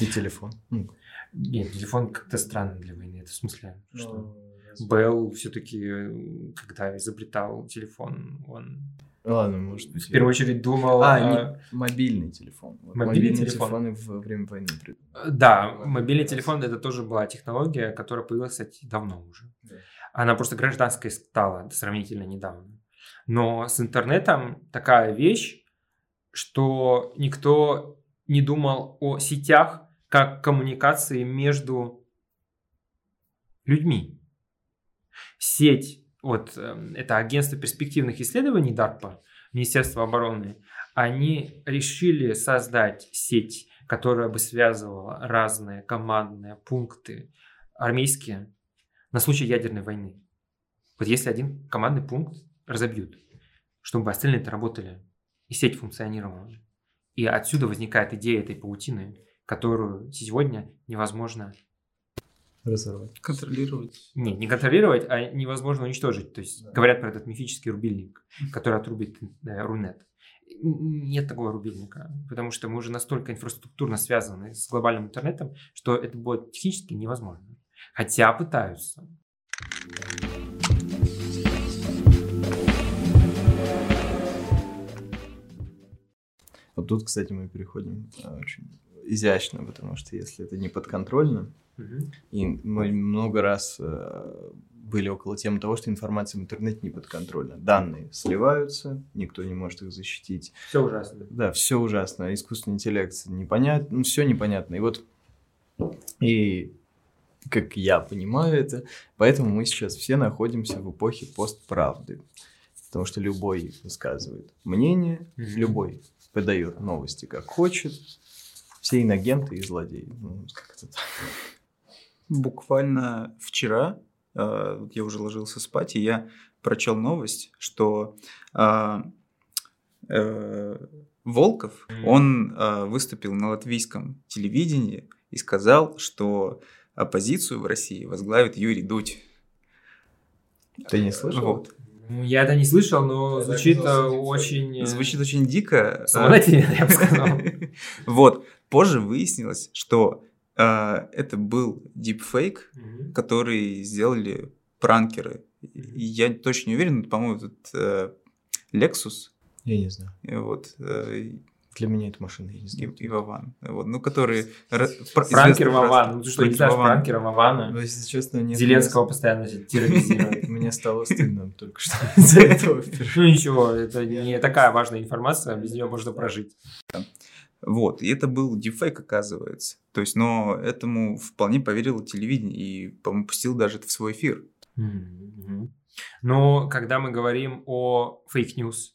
И телефон. Ну, Нет, телефон как-то странно для войны. Это в смысле, Ну, что Белл все-таки, когда изобретал телефон, он Ладно, может быть. в первую очередь думал... А, э, не, мобильный телефон. Вот Мобильный Мобильные телефон. телефоны во время войны придумали. Да, мобильный телефон это тоже была технология, которая появилась, кстати, давно уже. Да. Она просто гражданской стала сравнительно недавно. Но с интернетом такая вещь, что никто не думал о сетях как коммуникации между людьми. Сеть, вот эм, это агентство перспективных исследований DARPA, Министерство обороны, они решили создать сеть, которая бы связывала разные командные пункты армейские на случай ядерной войны. Вот если один командный пункт разобьют, чтобы остальные это работали, и сеть функционировала. И отсюда возникает идея этой паутины, которую сегодня невозможно Разорвать. Контролировать. не, не контролировать, а невозможно уничтожить. То есть Да. говорят про этот мифический рубильник, который отрубит э, Рунет. Нет такого рубильника, потому что мы уже настолько инфраструктурно связаны с глобальным интернетом, что это будет технически невозможно. Хотя пытаются. Вот тут, кстати, мы переходим а, очень изящно, потому что если это не подконтрольно, и мы много раз э, были около темы того, что информация в интернете не подконтрольна. Данные сливаются, никто не может их защитить. Все ужасно. Да, все ужасно. Искусственный интеллект непонятно, ну, все непонятно. И вот, и как я понимаю это, поэтому мы сейчас все находимся в эпохе постправды. Потому что любой высказывает мнение, Мгм. любой подает новости как хочет. Все инагенты и злодеи. Ну, как это так? Буквально вчера э, вот я уже ложился спать, и я прочел новость, что э, э, Волков, он э, выступил на латвийском телевидении и сказал, что оппозицию в России возглавит Юрий Дудь. Ты не слышал? Вот. Ну, Я это не слышал, но Это звучит очень... э, Звучит очень дико. самонательно, я бы сказал. Вот. Позже выяснилось, что это был дипфейк, который сделали пранкеры. И Я точно не уверен, по-моему, этот э, Lexus, Я не знаю. вот, э, Для меня это машина, я не и, знаю. и Вован, вот, ну, которые... Пранкер Вован. Ну ты что, не знаешь Вован. пранкера Вована? Ну, если честно, нет. Зеленского постоянно терроризируют. Мне стало стыдно только что из-за этого. Ну ничего, это не такая важная информация, без нее можно прожить. Вот, и это был дипфейк, оказывается. То есть, но этому вполне поверило телевидение и, по-моему, пустил даже это в свой эфир. Но когда мы говорим о fake news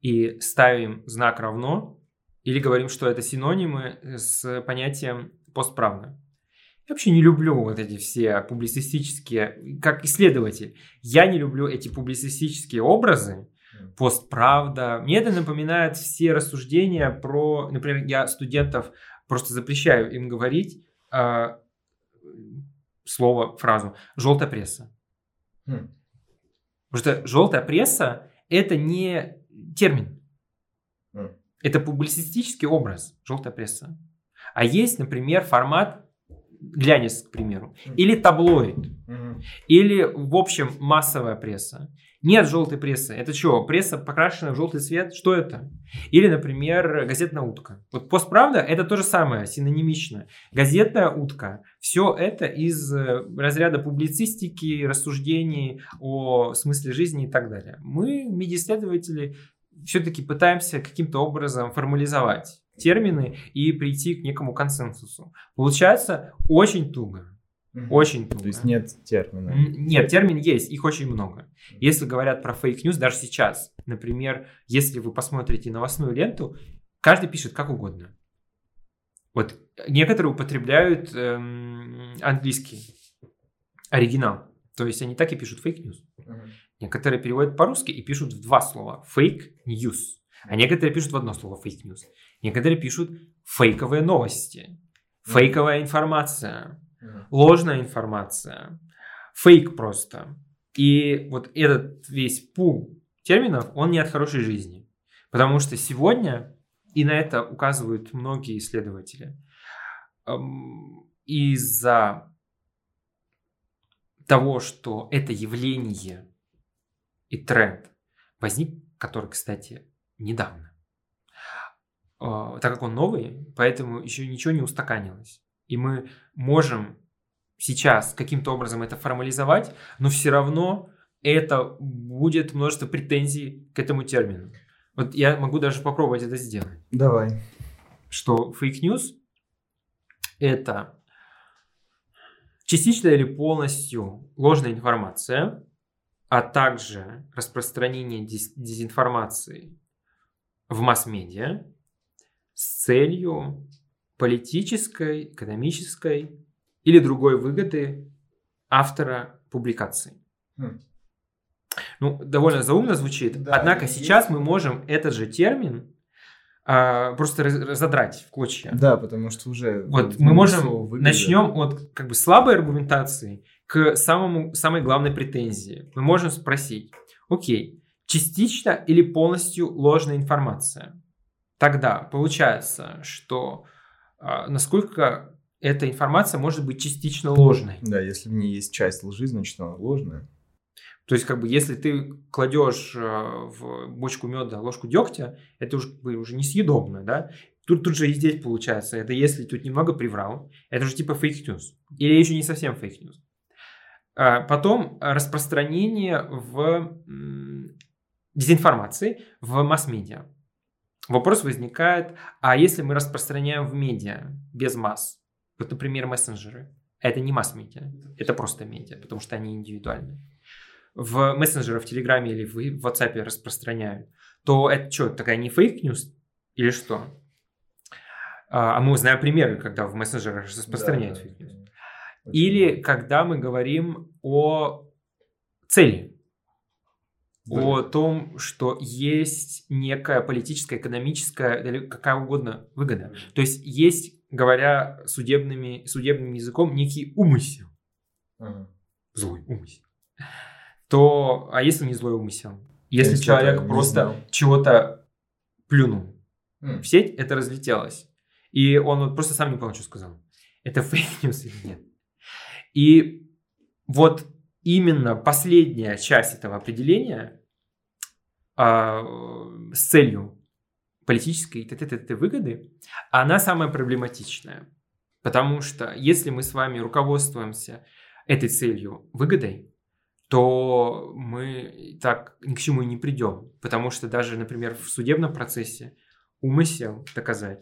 и ставим знак равно, или говорим, что это синонимы с понятием постправда. Я вообще не люблю вот эти все публицистические, как исследователь, я не люблю эти публицистические образы. Постправда. Мне это напоминает все рассуждения про, например, я студентов просто запрещаю им говорить а, слово, фразу «желтая пресса». Хм. Потому что желтая пресса это не термин. М. Это публицистический образ, желтая пресса. А есть, например, формат глянец, к примеру, или таблоид, или, в общем, массовая пресса. Нет желтой прессы. Это что, пресса покрашена в желтый цвет? Что это? Или, например, газетная утка. Вот постправда это то же самое, синонимично. Газетная утка. Все это из э, разряда публицистики, рассуждений о смысле жизни и так далее. Мы, медиаисследователи, все-таки пытаемся каким-то образом формализовать термины и прийти к некому консенсусу. Получается очень туго. Мгм. Очень туго. То есть нет термина. Нет, термин есть, их очень много. Если говорят про fake news, даже сейчас, например, если вы посмотрите новостную ленту, каждый пишет как угодно. Вот некоторые употребляют эм, английский оригинал, то есть они так и пишут fake news. Мгм. Некоторые переводят по-русски и пишут в два слова фейк-ньюс, а некоторые пишут в одно слово фейк-ньюс. Некоторые пишут фейковые новости, фейковая информация, ложная информация, фейк просто. И вот этот весь пул терминов, он не от хорошей жизни. Потому что сегодня, и на это указывают многие исследователи, эм, из-за того, что это явление и тренд возник, который, кстати, недавно. Э, Так как он новый, поэтому еще ничего не устаканилось. И мы можем сейчас каким-то образом это формализовать, но все равно это будет множество претензий к этому термину. Вот я могу даже попробовать это сделать. Давай. Что fake news – это частично или полностью ложная информация, а также распространение дез- дезинформации в масс-медиа с целью политической, экономической или другой выгоды автора публикации. Хм. Ну, довольно заумно звучит. Да, Однако есть. сейчас мы можем этот же термин а, просто раз- разодрать в клочья. Да, потому что уже... Вот мы можем начнем от как бы слабой аргументации к самому самой главной претензии. Мы можем спросить: окей, частично или полностью ложная информация? Тогда получается, что а, насколько эта информация может быть частично ложной. Да, если в ней есть часть лжи, значит она ложная. То есть, как бы, если ты кладешь э, в бочку меда ложку дегтя, это уже, как бы, уже несъедобно, да? Тут, тут же и здесь получается, это если тут немного приврал, это уже типа fake news. Или еще не совсем fake news. А, Потом распространение в дезинформации в масс-медиа. Вопрос возникает, а если мы распространяем в медиа без масс, вот, например, мессенджеры, это не масс-медиа, это просто медиа, потому что они индивидуальны в мессенджерах, в Телеграме или в WhatsApp распространяют, то это что, такая не fake news или что? А а мы знаем примеры, когда в мессенджерах распространяют Да, fake news. да. Или когда мы говорим о цели, Да. о том, что есть некая политическая, экономическая, какая угодно выгода. То есть есть, говоря судебными, судебным языком, некий умысел, Ага. злой умысел. То, а если не злой умысел? Если Я человек просто чего-то плюнул в сеть, это разлетелось. И он вот просто сам не понял, что сказал. это fake news или нет. И вот именно последняя часть этого определения а, с целью политической т -т -т -т выгоды, она самая проблематичная. Потому что если мы с вами руководствуемся этой целью выгодой, то мы так ни к чему и не придем. Потому что даже, например, в судебном процессе умысел доказать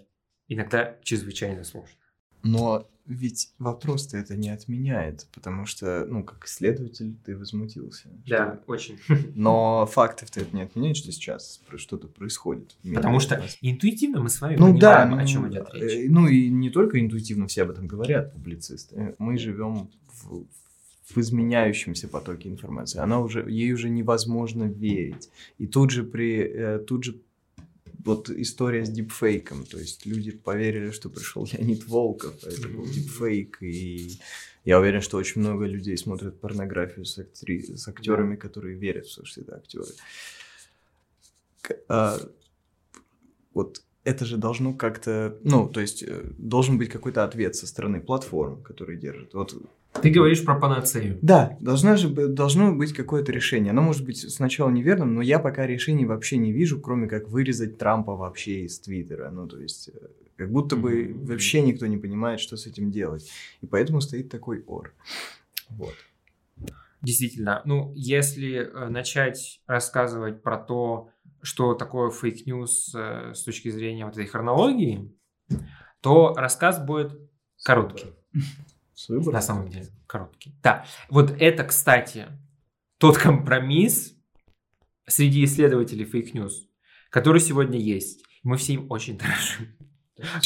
иногда чрезвычайно сложно. Но ведь вопрос-то это не отменяет, потому что, ну, как исследователь, ты возмутился. Да, что... очень. Но фактов-то это не отменяет, что сейчас что-то происходит. Потому что интуитивно мы с вами ну, понимаем, да, о чем идет речь. Э, ну и не только интуитивно все об этом говорят, публицисты. Мы живем в, в изменяющемся потоке информации. Она уже, ей уже невозможно верить. И тут же при, э, тут же вот история с дипфейком, то есть люди поверили, что пришел Леонид Волков, а это был дипфейк, и я уверен, что очень много людей смотрят порнографию с, актри... с актерами, которые верят что это актеры. А, вот это же должно как-то, ну, то есть э, должен быть какой-то ответ со стороны платформ, которые держат. Вот ты говоришь про панацею. Да, должно же должно быть какое-то решение. Оно может быть сначала неверным, но я пока решений вообще не вижу, кроме как вырезать Трампа вообще из Твиттера. Ну, то есть, э, как будто бы вообще никто не понимает, что с этим делать. И поэтому стоит такой ор. Вот. Действительно, ну, если э, начать рассказывать про то, что такое fake news э, с точки зрения вот этой хронологии, то рассказ будет короткий. С выбором. На самом деле, короткий. Да. Вот это, кстати, тот компромисс среди исследователей fake news, который сегодня есть. Мы все им очень дорожим.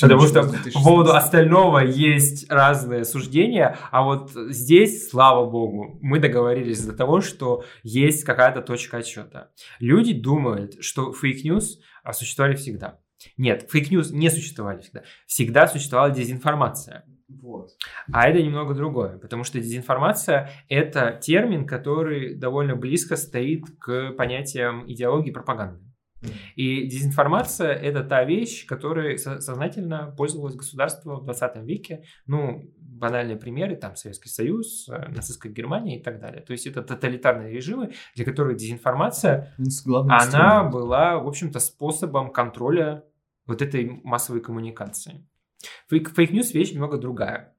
Потому что по поводу остального есть разные суждения, а вот здесь, слава богу, мы договорились до того, что есть какая-то точка отсчета. Люди думают, что fake news существовали всегда. Нет, fake news не существовали всегда. Всегда существовала дезинформация. Вот. А это немного другое, потому что дезинформация – это термин, который довольно близко стоит к понятиям идеологии пропаганды. И дезинформация – это та вещь, которой сознательно пользовалось государство в 20 веке. Ну, банальные примеры, там Советский Союз, э, нацистская Германия и так далее. То есть это тоталитарные режимы, для которых дезинформация, она была, в общем-то, способом контроля вот этой массовой коммуникации. Fake news вещь немного другая.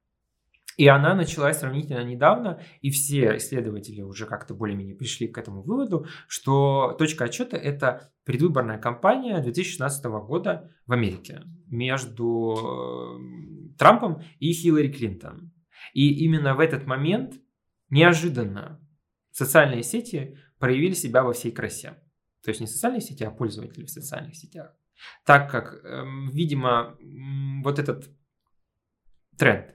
И она началась сравнительно недавно, и все исследователи уже как-то более-менее пришли к этому выводу, что точка отсчета – это предвыборная кампания 2016 года в Америке между э, Трампом и Хиллари Клинтон. И именно в этот момент неожиданно социальные сети проявили себя во всей красе. То есть не социальные сети, а пользователи в социальных сетях. Так как, эм, видимо, вот этот тренд,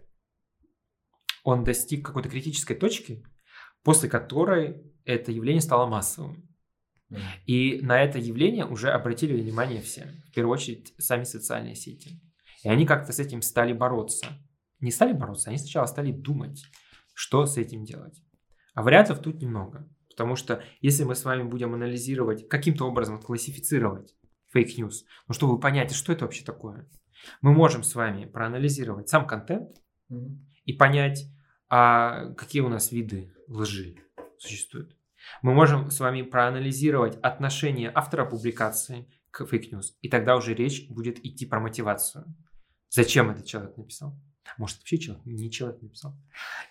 он достиг какой-то критической точки, после которой это явление стало массовым. И на это явление уже обратили внимание все, в первую очередь сами социальные сети. И они как-то с этим стали бороться. Не стали бороться, они сначала стали думать, что с этим делать. А вариантов тут немного. Потому что если мы с вами будем анализировать, каким-то образом классифицировать fake news. Ну, чтобы понять, что это вообще такое. Мы можем с вами проанализировать сам контент mm-hmm. и понять, а какие у нас виды лжи существуют. Мы можем с вами проанализировать отношение автора публикации к fake news, и тогда уже речь будет идти про мотивацию. Зачем этот человек написал? Может, вообще человек, не человек написал.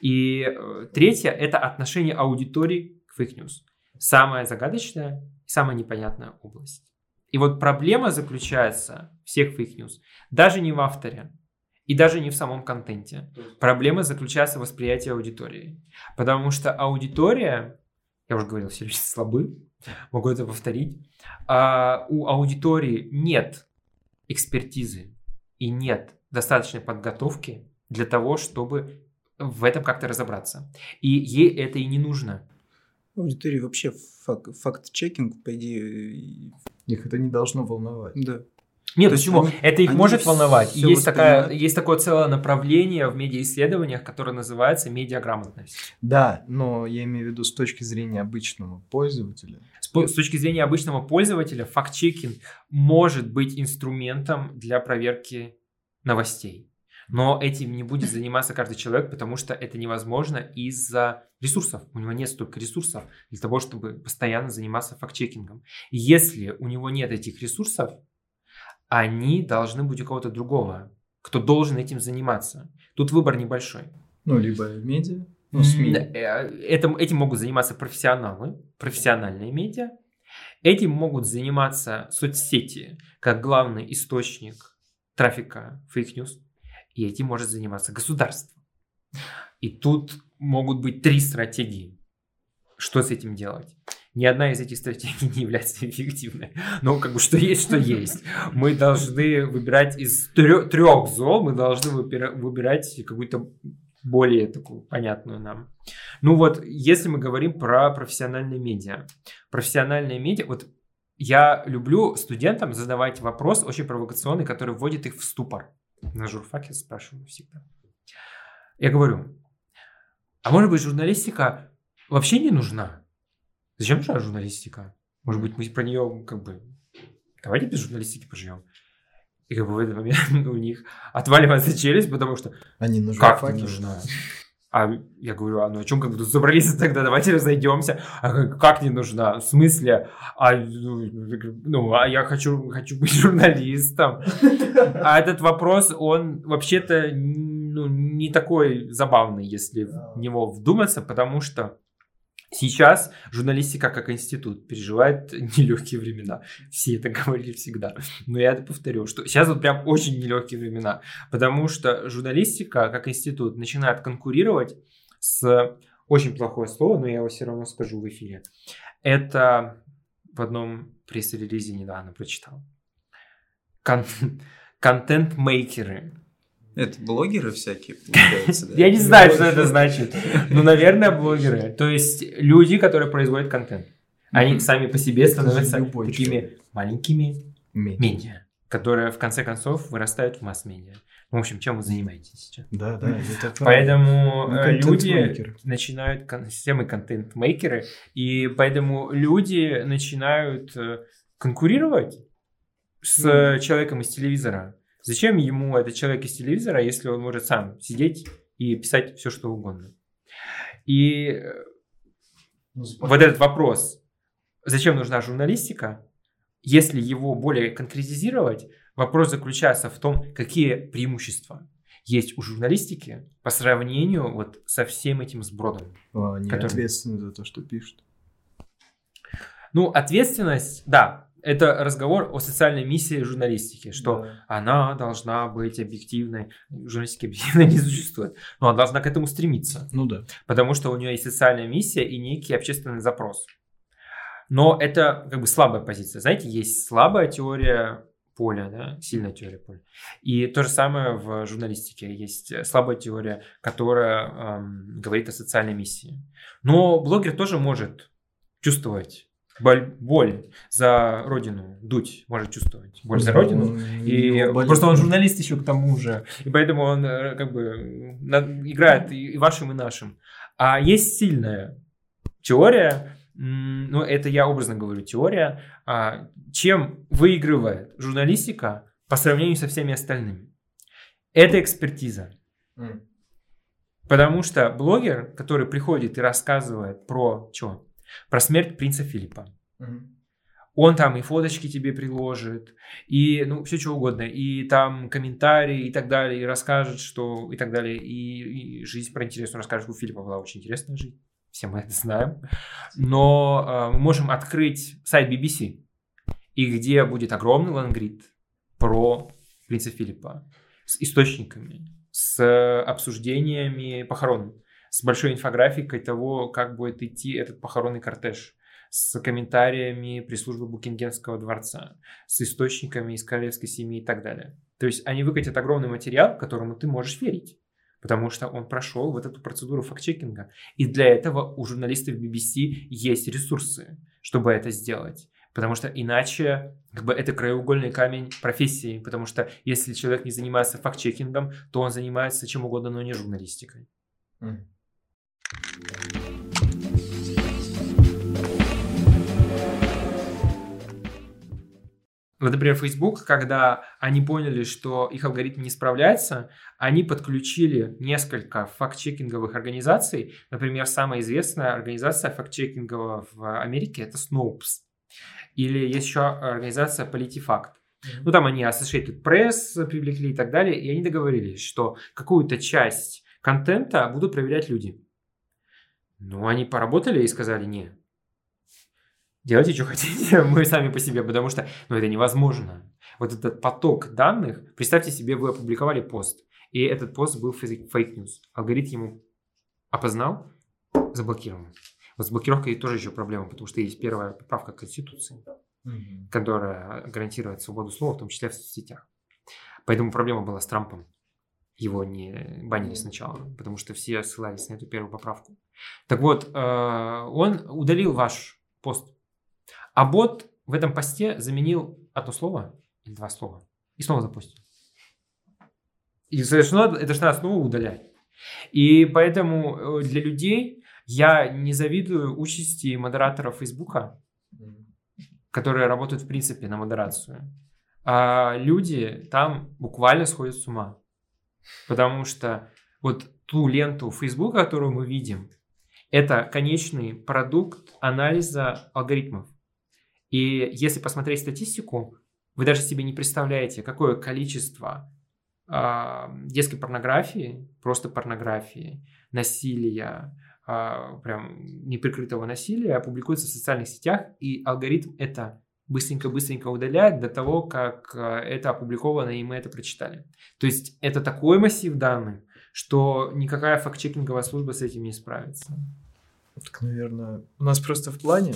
И э, третье – это отношение аудитории к fake news. Самая загадочная и самая непонятная область. И вот проблема заключается всех fake news даже не в авторе и даже не в самом контенте. Проблема заключается в восприятии аудитории. Потому что аудитория, я уже говорил, все люди слабы, могу это повторить, а у аудитории нет экспертизы и нет достаточной подготовки для того, чтобы в этом как-то разобраться. И ей это и не нужно. Аудитории вообще фак- факт-чекинг, по идее, их это не должно волновать. Да. Нет, почему? Они, это их может волновать. Есть, такая, есть такое целое направление в медиаисследованиях, которое называется медиаграмотность. Да, но я имею в виду с точки зрения обычного пользователя. С, с точки зрения обычного пользователя факт-чекинг может быть инструментом для проверки новостей. Но этим не будет заниматься каждый человек, потому что это невозможно из-за ресурсов. У него нет столько ресурсов для того, чтобы постоянно заниматься факт-чекингом. И если у него нет этих ресурсов, они должны быть у кого-то другого, кто должен этим заниматься. Тут выбор небольшой. Ну, либо медиа, ну, СМИ. Это, этим могут заниматься профессионалы, профессиональные медиа. Этим могут заниматься соцсети, как главный источник трафика fake news. И этим может заниматься государство. И тут могут быть три стратегии. Что с этим делать? Ни одна из этих стратегий не является эффективной. Но как бы что есть, что есть. Мы должны выбирать из трех, трех зол, мы должны выбирать какую-то более такую понятную нам. Ну вот, если мы говорим про профессиональные медиа. Профессиональные медиа, вот я люблю студентам задавать вопрос очень провокационный, который вводит их в ступор. На журфаке спрашиваю всегда. Я говорю, а может быть журналистика вообще не нужна? Зачем нужна журналистика? Может быть, мы про нее как бы... Давайте без журналистики поживем. И как бы в этот момент у них отваливается челюсть, потому что... Они нужны. Как не нужна? А я говорю, а ну о чем как бы тут собрались тогда, давайте разойдемся. А как, как не нужна? В смысле? А, ну, ну, а я хочу, хочу быть журналистом. А этот вопрос, он вообще-то ну, не такой забавный, если в него вдуматься, потому что Сейчас журналистика как институт переживает нелегкие времена. Все это говорили всегда. Но я это повторю, что сейчас вот прям очень нелегкие времена. Потому что журналистика как институт начинает конкурировать с... Очень плохое слово, но я его все равно скажу в эфире. Это в одном пресс-релизе недавно прочитал. Кон- контент-мейкеры это блогеры всякие, получается, да? Я не знаю, что это значит. Ну, наверное, блогеры. То есть люди, которые производят контент. Они сами по себе становятся такими маленькими медиа, которые в конце концов вырастают в масс-медиа. В общем, чем вы занимаетесь сейчас? Да, да. Поэтому ну, э, люди начинают, системы контент-мейкеры, и поэтому люди начинают э, конкурировать с человеком из телевизора. Зачем ему этот человек из телевизора, если он может сам сидеть и писать все, что угодно? И э, ну, вот этот вопрос, зачем нужна журналистика, если его более конкретизировать, вопрос заключается в том, какие преимущества есть у журналистики по сравнению вот со всем этим сбродом. Они который... ответственны за то, что пишут. Ну, ответственность, да, это разговор о социальной миссии журналистики, что да. она должна быть объективной. Журналистики объективно не существует, но она должна к этому стремиться. Ну да. Потому что у нее есть социальная миссия и некий общественный запрос. Но это как бы слабая позиция. Знаете, есть слабая теория поля, да, сильная теория поля. И то же самое в журналистике. Есть слабая теория, которая эм, говорит о социальной миссии. Но блогер тоже может чувствовать боль, боль за родину дуть может чувствовать. Боль за родину. И просто он журналист еще к тому же. И поэтому он э, как бы играет и вашим, и нашим. А есть сильная теория, ну, это я образно говорю, теория, а, чем выигрывает журналистика по сравнению со всеми остальными. Это экспертиза. Потому что блогер, который приходит и рассказывает про что? Про смерть принца Филиппа. Угу. Он там и фоточки тебе приложит, и ну все что угодно, и там комментарии и так далее, и расскажет, что и так далее, и, и жизнь про интересную расскажет. У Филиппа была очень интересная жизнь, все мы это знаем. Но э, мы можем открыть сайт BBC, и где будет огромный лангрид про принца Филиппа с источниками, с обсуждениями похорон с большой инфографикой того, как будет идти этот похоронный кортеж, с комментариями пресс-службы Букингемского дворца, с источниками из королевской семьи и так далее. То есть они выкатят огромный материал, которому ты можешь верить, потому что он прошел вот эту процедуру факт-чекинга. И для этого у журналистов BBC есть ресурсы, чтобы это сделать. Потому что иначе как бы, это краеугольный камень профессии. Потому что если человек не занимается факт-чекингом, то он занимается чем угодно, но не журналистикой. Mm. Вот, например, Facebook, когда они поняли, что их алгоритм не справляется, они подключили несколько факт-чекинговых организаций. Например, самая известная организация факт-чекинговая в Америке – это Snopes. Или есть еще организация PolitiFact. Ну, там они Associated Press привлекли и так далее, и они договорились, что какую-то часть контента будут проверять люди. Ну, они поработали и сказали, не, делайте, что хотите, мы сами по себе, потому что, ну, это невозможно. Вот этот поток данных, представьте себе, вы опубликовали пост, и этот пост был fake news. Алгоритм его опознал, заблокировал. Вот с блокировкой тоже еще проблема, потому что есть первая поправка Конституции, которая гарантирует свободу слова, в том числе в соцсетях. Поэтому проблема была с Трампом. Его не банили сначала, потому что все ссылались на эту первую поправку. Так вот, э, он удалил ваш пост а бот в этом посте заменил одно слово или два слова и снова запустил. И совершенно это же надо снова удалять. И поэтому э, для людей я не завидую участи модераторов Фейсбука, которые работают в принципе на модерацию. А люди там буквально сходят с ума. Потому что вот ту ленту Фейсбука, которую мы видим, это конечный продукт анализа алгоритмов. И если посмотреть статистику, вы даже себе не представляете, какое количество э, детской порнографии, просто порнографии, насилия, э, прям неприкрытого насилия публикуется в социальных сетях, и алгоритм это быстренько-быстренько удаляет до того, как э, это опубликовано, и мы это прочитали. То есть это такой массив данных, что никакая факт-чекинговая служба с этим не справится. Так, наверное, у нас просто в плане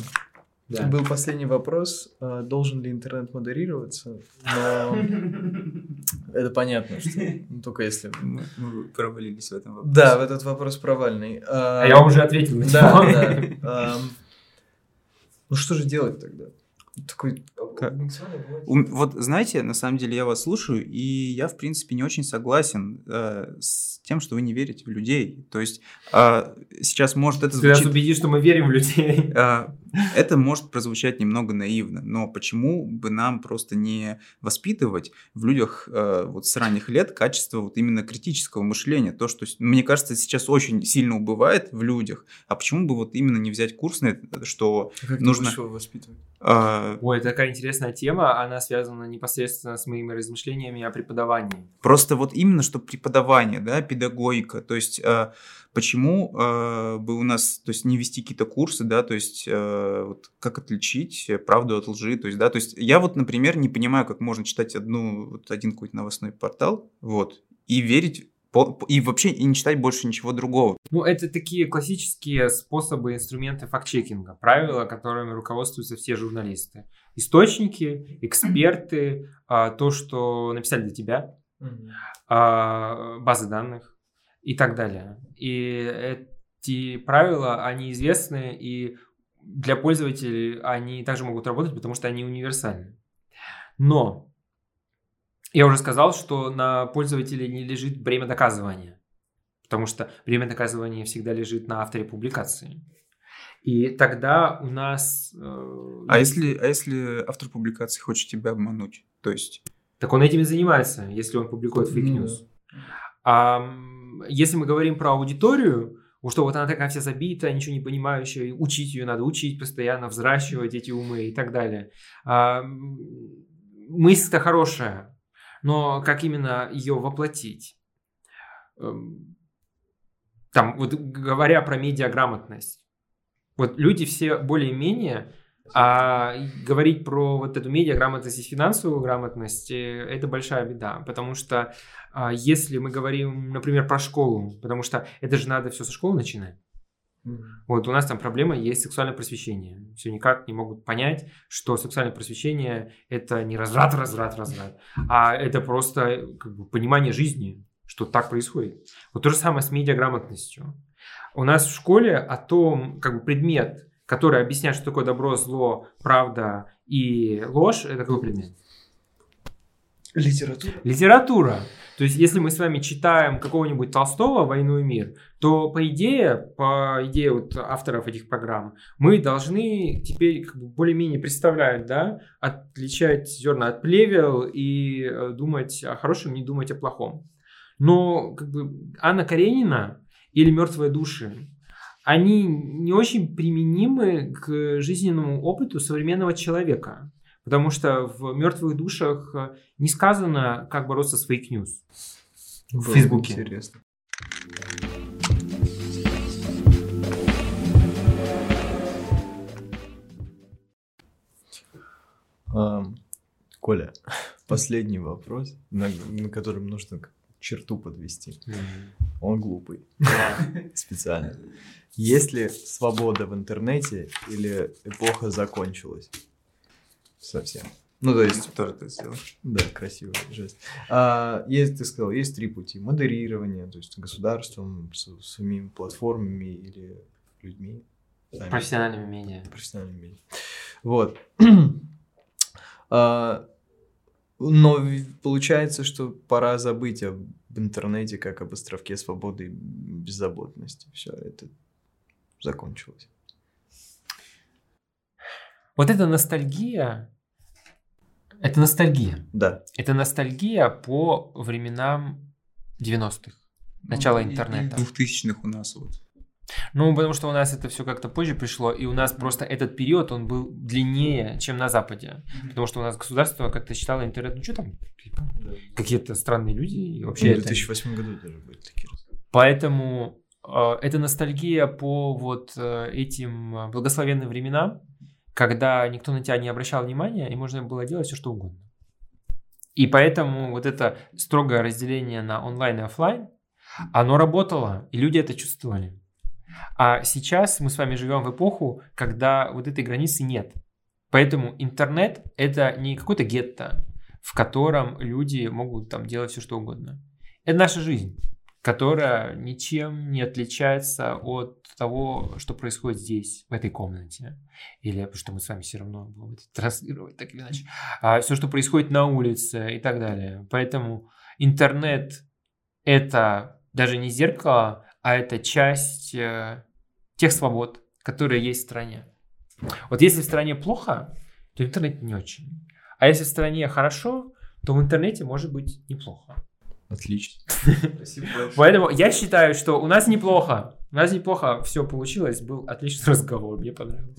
да. Был последний вопрос, а, должен ли интернет модерироваться, но это понятно, что ну, только если... Мы, провалились в этом вопросе. Да, в этот вопрос провальный. А, я уже ответил на Да, да. Ну что же делать тогда? Такой как? Вот знаете, на самом деле я вас слушаю, и я, в принципе, не очень согласен э, с тем, что вы не верите в людей. То есть э, сейчас может это звучит... Ты нас убедишь, что мы верим в людей. Э, это может прозвучать немного наивно, но почему бы нам просто не воспитывать в людях э, вот с ранних лет качество вот именно критического мышления? То, что, мне кажется, сейчас очень сильно убывает в людях. А почему бы вот именно не взять курс на это, что а как нужно... Ты воспитывать? Э, Ой, такая интересная тема, она связана непосредственно с моими размышлениями о преподавании. Просто вот именно что преподавание, да, педагогика, то есть э, почему э, бы у нас, то есть не вести какие-то курсы, да, то есть э, вот как отличить правду от лжи, то есть, да, то есть я вот, например, не понимаю, как можно читать одну, вот один какой-то новостной портал, вот, и верить и вообще и не читать больше ничего другого. Ну, это такие классические способы, инструменты факт-чекинга, правила, которыми руководствуются все журналисты. Источники, эксперты, а, то, что написали для тебя, а, базы данных и так далее. И эти правила, они известны, и для пользователей они также могут работать, потому что они универсальны. Но я уже сказал, что на пользователе не лежит бремя доказывания, потому что бремя доказывания всегда лежит на авторе публикации. И тогда у нас... Э, а, если, а если автор публикации хочет тебя обмануть? То есть... Так он этим и занимается, если он публикует fake news. Mm. А если мы говорим про аудиторию, что вот она такая вся забита, ничего не понимающая, учить ее надо, учить постоянно, взращивать эти умы и так далее. А, мысль-то хорошая, но как именно ее воплотить? Эм, там, вот говоря про медиаграмотность, вот люди все более-менее, а говорить про вот эту медиаграмотность и финансовую грамотность, э, это большая беда, потому что а, если мы говорим, например, про школу, потому что это же надо все со школы начинать, вот у нас там проблема есть сексуальное просвещение. Все никак не могут понять, что сексуальное просвещение это не разврат, разврат, разврат, а это просто как бы, понимание жизни, что так происходит. Вот то же самое с медиаграмотностью. У нас в школе о том, как бы предмет, который объясняет, что такое добро, зло, правда и ложь, это какой предмет? Литература. Литература. То есть, если мы с вами читаем какого-нибудь Толстого «Войну и мир», то, по идее, по идее вот авторов этих программ, мы должны теперь как бы более-менее представлять, да, отличать зерна от плевел и э, думать о хорошем, не думать о плохом. Но как бы Анна Каренина или «Мертвые души», они не очень применимы к жизненному опыту современного человека. Потому что в мертвых душах не сказано, как бороться с fake news. В Фейсбуке. Интересно. Ам, Коля, последний вопрос, на, на котором нужно черту подвести. Он глупый. Специально. Есть ли свобода в интернете или эпоха закончилась? Совсем. Ну, то есть, Тоже ты сделал. да, красивый жест. А, есть, ты сказал, есть три пути. Модерирование, то есть государством, с, самими платформами или людьми. сами Профессиональными медиа. профессиональными медиа. Вот. А, Но получается, что пора забыть об интернете как об островке свободы и беззаботности. Все это закончилось. Вот эта ностальгия, это ностальгия. Да. Это ностальгия по временам 90-х. Начало Ну, интернета. Двухтысячных у нас вот. Ну, потому что у нас это все как-то позже пришло, и у нас просто этот период, он был длиннее, чем на Западе. Потому что у нас государство как-то считало интернет, ну что там, типа, какие-то странные люди, и вообще в это- 2008 году даже были такие. Поэтому э, это ностальгия по вот э, этим э, благословенным временам, когда никто на тебя не обращал внимания, и можно было делать все, что угодно. И поэтому вот это строгое разделение на онлайн и офлайн, оно работало, и люди это чувствовали. А сейчас мы с вами живем в эпоху, когда вот этой границы нет. Поэтому интернет это не какой-то гетто, в котором люди могут там делать все, что угодно. Это наша жизнь которая ничем не отличается от того, что происходит здесь, в этой комнате. Или потому что мы с вами все равно будем это транслировать так или иначе. А все, что происходит на улице и так далее. Поэтому интернет это даже не зеркало, а это часть э, тех свобод, которые есть в стране. Вот если в стране плохо, то интернет не очень. А если в стране хорошо, то в интернете может быть неплохо. Отлично. Поэтому я считаю, что у нас неплохо. У нас неплохо все получилось. Был отличный разговор. Мне понравилось.